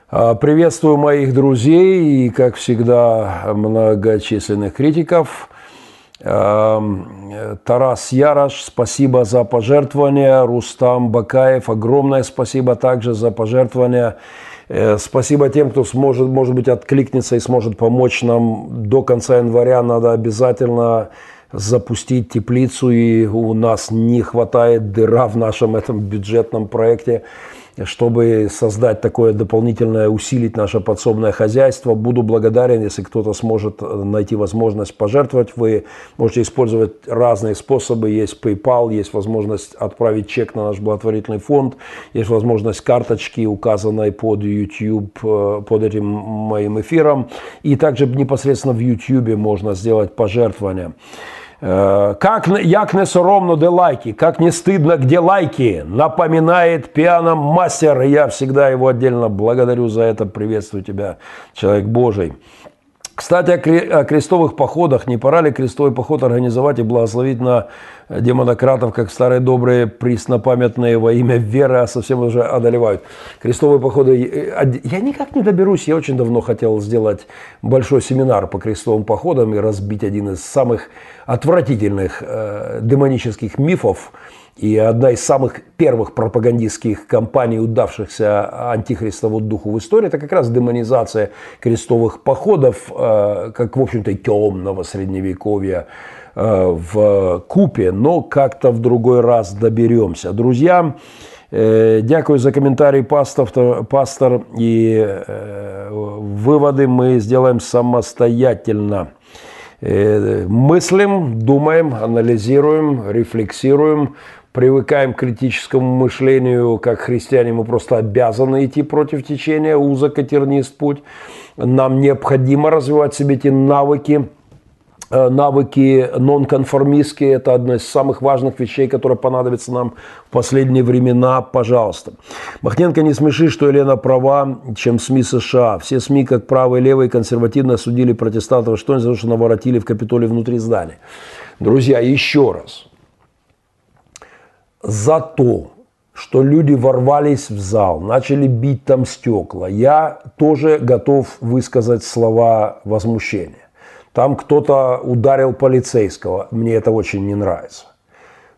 А, приветствую моих друзей и, как всегда, многочисленных критиков. А, Тарас Ярош, спасибо за пожертвования. Рустам Бакаев, огромное спасибо также за пожертвования. Э, спасибо тем, кто сможет, может быть, откликнется и сможет помочь нам до конца января. Надо обязательно запустить теплицу, и у нас не хватает дыра в нашем этом бюджетном проекте чтобы создать такое дополнительное, усилить наше подсобное хозяйство. Буду благодарен, если кто-то сможет э, найти возможность пожертвовать. Вы можете использовать разные способы. Есть PayPal, есть возможность отправить чек на наш благотворительный фонд, есть возможность карточки, указанной под YouTube, э, под этим моим эфиром. И также непосредственно в YouTube можно сделать пожертвование. Э, как, як не соромно, де лайки, как не стыдно, где лайки, напоминает пианом мастер. Я всегда его отдельно благодарю за это. Приветствую тебя, человек Божий. Кстати, о крестовых походах. Не пора ли крестовый поход организовать и благословить на демонократов, как старые добрые преснопамятные во имя веры, а совсем уже одолевают. Крестовые походы... Я никак не доберусь. Я очень давно хотел сделать большой семинар по крестовым походам и разбить один из самых отвратительных э, демонических мифов, и одна из самых первых пропагандистских кампаний, удавшихся антихристову духу в истории, это как раз демонизация крестовых походов, э, как, в общем-то, темного средневековья э, в купе, но как-то в другой раз доберемся. Друзья, э, дякую за комментарий, пастор, пастор и выводы мы сделаем самостоятельно. Мыслим, думаем, анализируем, рефлексируем, привыкаем к критическому мышлению, как христиане, мы просто обязаны идти против течения, узок и тернист путь. Нам необходимо развивать себе эти навыки, э, навыки нонконформистские. Это одна из самых важных вещей, которые понадобятся нам в последние времена. Пожалуйста. Махненко не смеши, что Елена права, чем СМИ США. Все СМИ, как правые, левые, консервативно осудили протестантов, что они за то, что наворотили в Капитолии внутри здания. Друзья, еще раз – за то, что люди ворвались в зал, начали бить там стекла, я тоже готов высказать слова возмущения. Там кто-то ударил полицейского, мне это очень не нравится.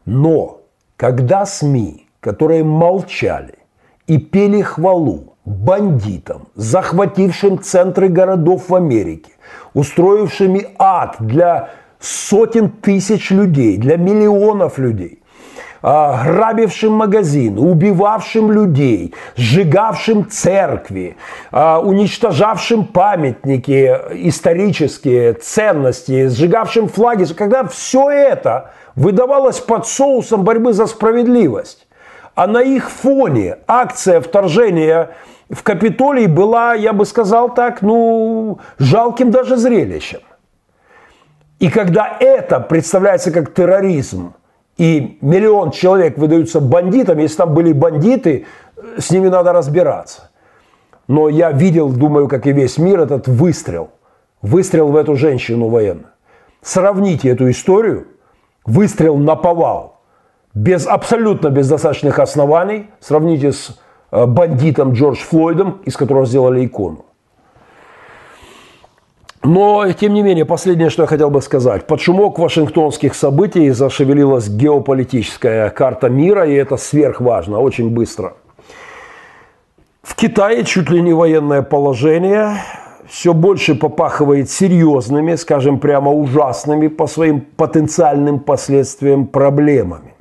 Но когда СМИ, которые молчали и пели хвалу бандитам, захватившим центры городов в Америке, устроившими ад для сотен тысяч людей, для миллионов людей, грабившим магазин, убивавшим людей, сжигавшим церкви, а, уничтожавшим памятники исторические, ценности, сжигавшим флаги, когда все это выдавалось под соусом борьбы за справедливость. А на их фоне акция вторжения в Капитолий была, я бы сказал так, ну, жалким даже зрелищем. И когда это представляется как терроризм – и миллион человек выдаются бандитам, если там были бандиты, с ними надо разбираться. Но я видел, думаю, как и весь мир, этот выстрел. Выстрел в эту женщину военную. Сравните эту историю. Выстрел на повал. Без, абсолютно без достаточных оснований. Сравните с э, бандитом Джордж Флойдом, из которого сделали икону. Но, тем не менее, последнее, что я хотел бы сказать. Под шумок вашингтонских событий зашевелилась геополитическая карта мира, и это сверхважно, очень быстро. В Китае чуть ли не военное положение все больше попахивает серьезными, скажем прямо ужасными по своим потенциальным последствиям проблемами.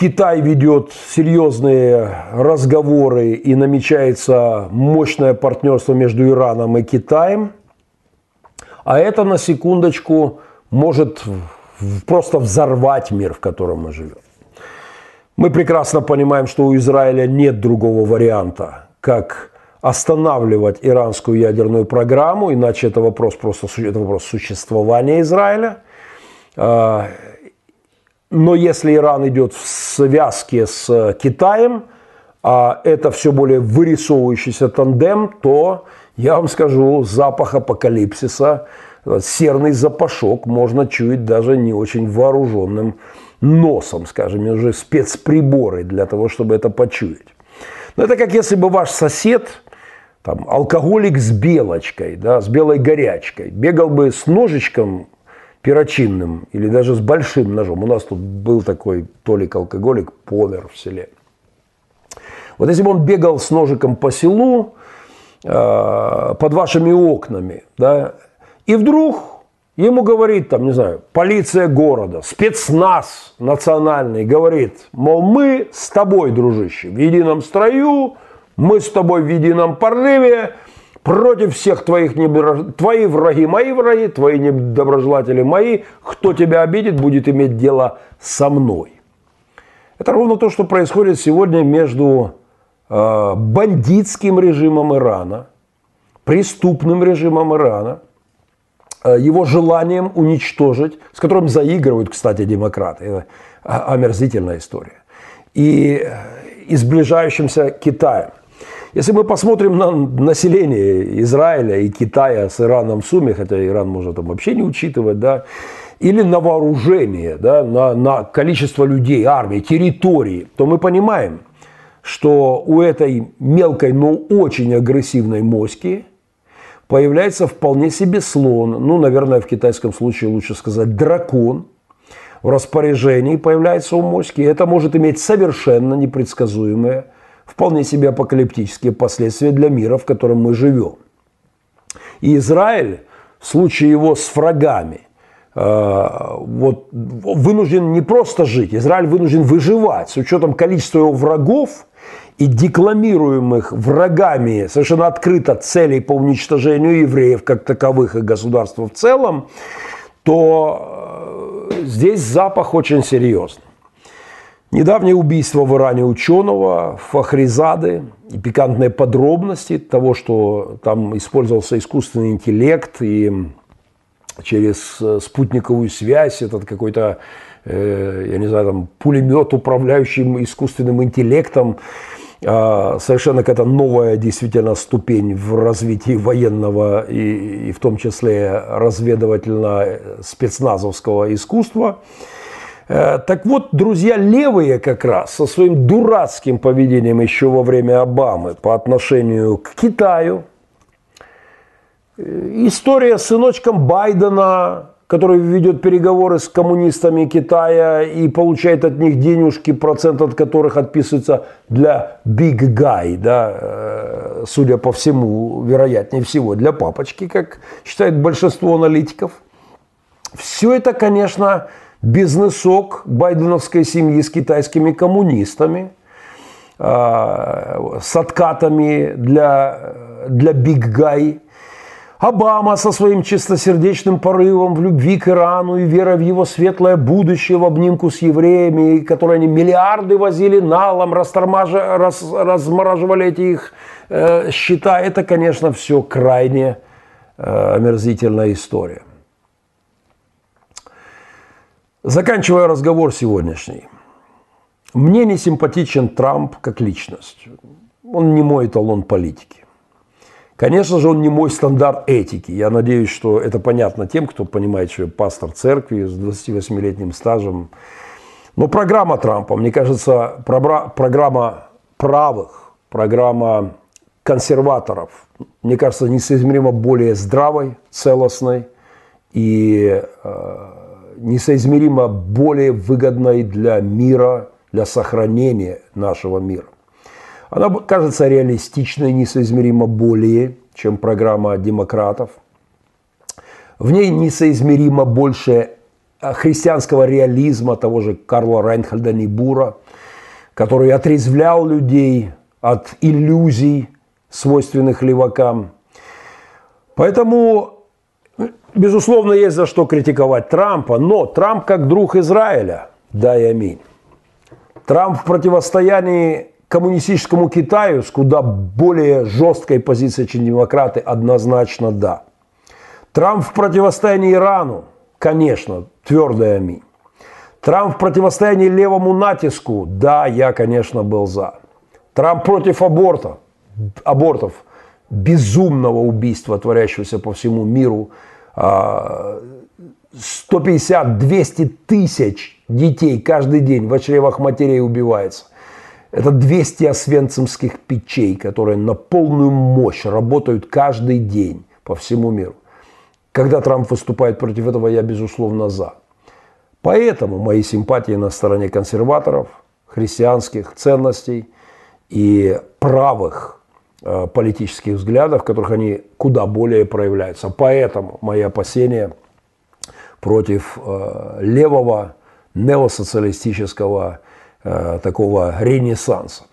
Китай ведет серьезные разговоры и намечается мощное партнерство между Ираном и Китаем. А это на секундочку может просто взорвать мир, в котором мы живем. Мы прекрасно понимаем, что у Израиля нет другого варианта, как останавливать иранскую ядерную программу, иначе это вопрос просто это вопрос существования Израиля. Но если Иран идет в связке с Китаем, а это все более вырисовывающийся тандем, то я вам скажу, запах апокалипсиса, серный запашок можно чуять даже не очень вооруженным носом, скажем, уже спецприборы для того, чтобы это почуять. Но это как если бы ваш сосед, там, алкоголик с белочкой, да, с белой горячкой, бегал бы с ножичком перочинным или даже с большим ножом. У нас тут был такой толик-алкоголик, помер в селе. Вот если бы он бегал с ножиком по селу, э, под вашими окнами, да, и вдруг ему говорит, там, не знаю, полиция города, спецназ национальный говорит, мол, мы с тобой, дружище, в едином строю, мы с тобой в едином порыве, против всех твоих недоброж... твои враги, мои враги, твои недоброжелатели мои, кто тебя обидит, будет иметь дело со мной. Это ровно то, что происходит сегодня между э, бандитским режимом Ирана, преступным режимом Ирана, э, его желанием уничтожить, с которым заигрывают, кстати, демократы. Это омерзительная история. И, э, и сближающимся Китаем. Если мы посмотрим на население Израиля и Китая с Ираном в сумме, хотя Иран может там вообще не учитывать, да, или на вооружение, да, на, на количество людей, армии, территории, то мы понимаем, что у этой мелкой, но очень агрессивной моськи появляется вполне себе слон, ну, наверное, в китайском случае лучше сказать дракон, в распоряжении появляется у моськи. Это может иметь совершенно непредсказуемые вполне себе апокалиптические последствия для мира, в котором мы живем. И Израиль в случае его с врагами э, вот, вынужден не просто жить, Израиль вынужден выживать с учетом количества его врагов и декламируемых врагами совершенно открыто целей по уничтожению евреев как таковых и государства в целом, то э, здесь запах очень серьезный. Недавнее убийство в Иране ученого Фахризады и пикантные подробности того, что там использовался искусственный интеллект и через э, спутниковую связь этот какой-то, э, я не знаю, там пулемет, управляющим искусственным интеллектом, а, совершенно какая-то новая действительно ступень в развитии военного и, и в том числе разведывательно-спецназовского искусства – Э, так вот, друзья левые как раз со своим дурацким поведением еще во время Обамы по отношению к Китаю, э, история с сыночком Байдена, который ведет переговоры с коммунистами Китая и получает от них денежки, процент от которых отписывается для big guy, да, э, судя по всему, вероятнее всего, для папочки, как считает большинство аналитиков. Все это, конечно, бизнесок байденовской семьи с китайскими коммунистами, а, с откатами для, для Big Guy. Обама со своим чистосердечным порывом в любви к Ирану и верой в его светлое будущее в обнимку с евреями, которые они миллиарды возили налом, раз, размораживали эти их э, счета. Это, конечно, все крайне э, омерзительная история. Заканчивая разговор сегодняшний. Мне не симпатичен Трамп как личность. Он не мой эталон политики. Конечно же, он не мой стандарт этики. Я надеюсь, что это понятно тем, кто понимает, что я пастор церкви с 28-летним стажем. Но программа Трампа, мне кажется, программа правых, программа консерваторов, мне кажется, несоизмеримо более здравой, целостной и э, несоизмеримо более выгодной для мира, для сохранения нашего мира. Она кажется реалистичной, несоизмеримо более, чем программа демократов. В ней несоизмеримо больше э, христианского реализма того же Карла Райнхальда Нибура, который отрезвлял людей от иллюзий, свойственных левакам. Поэтому Безусловно, есть за что критиковать Трампа, но Трамп как друг Израиля, да и аминь. Трамп в противостоянии коммунистическому Китаю с куда более жесткой позицией, чем демократы, однозначно да. Трамп в противостоянии Ирану, конечно, твердая аминь. Трамп в противостоянии левому натиску, да, я, конечно, был за. Трамп против аборта, абортов, безумного убийства, творящегося по всему миру. 150-200 а, тысяч детей каждый день в чревах матерей убивается. Это 200 освенцимских печей, которые на полную мощь работают каждый день по всему миру. Когда Трамп выступает против этого, я, безусловно, за. Поэтому мои симпатии на стороне консерваторов, христианских ценностей и правых политических взглядов, в которых они куда более проявляются. Поэтому мои опасения против э, левого неосоциалистического Э, такого ренессанса.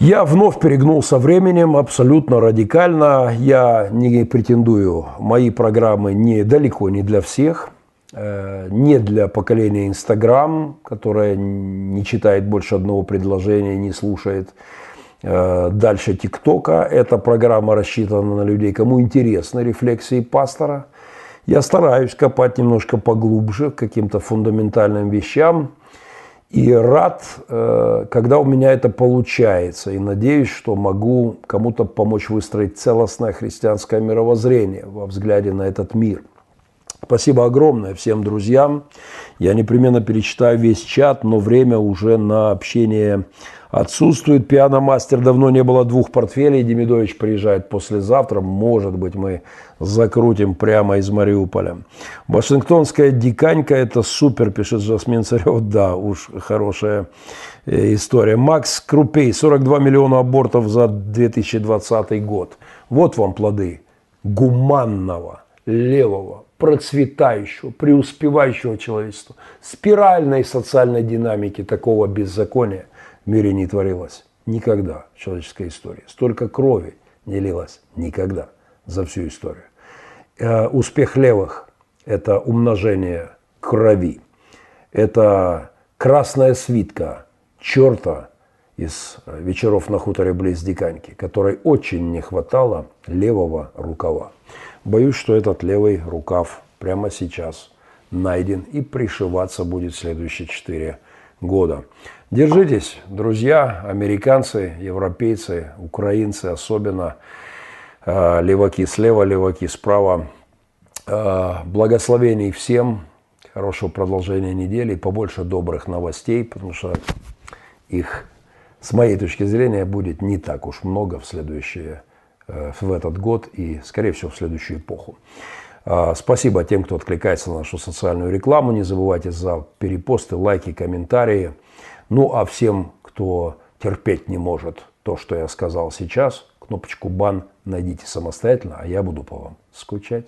Я вновь перегнул со временем абсолютно радикально. Я не претендую, мои программы не, далеко не для всех, э, не для поколения Инстаграм, которое не читает больше одного предложения, не слушает э, дальше ТикТока. Эта программа рассчитана на людей, кому интересны рефлексии пастора. Я стараюсь копать немножко поглубже к каким-то фундаментальным вещам – и рад, э, когда у меня это получается. И надеюсь, что могу кому-то помочь выстроить целостное христианское мировоззрение во взгляде на этот мир. Спасибо огромное всем друзьям. Я непременно перечитаю весь чат, но время уже на общение отсутствует. Пианомастер давно не было двух портфелей. Демидович приезжает послезавтра. Может быть, мы закрутим прямо из Мариуполя. Вашингтонская диканька – это супер, пишет Жасмин Царев. Да, уж хорошая э, история. Макс Крупей, 42 миллиона абортов за 2020 год. Вот вам плоды гуманного, левого, процветающего, преуспевающего человечества, спиральной социальной динамики такого беззакония в мире не творилось никогда в человеческой истории. Столько крови не лилось никогда за всю историю. Э, успех левых – это умножение крови. Это красная свитка черта из вечеров на хуторе близ Диканьки, которой очень не хватало левого рукава. Боюсь, что этот левый рукав прямо сейчас найден и пришиваться будет следующие четыре года. Держитесь, друзья, американцы, европейцы, украинцы особенно, э, леваки слева, леваки справа. Э, благословений всем, хорошего продолжения недели, побольше добрых новостей, потому что их, с моей точки зрения, будет не так уж много в следующие в этот год и, скорее всего, в следующую эпоху. А, спасибо тем, кто откликается на нашу социальную рекламу. Не забывайте за перепосты, лайки, комментарии. Ну а всем, кто терпеть не может то, что я сказал сейчас, кнопочку «Бан» найдите самостоятельно, а я буду по вам скучать.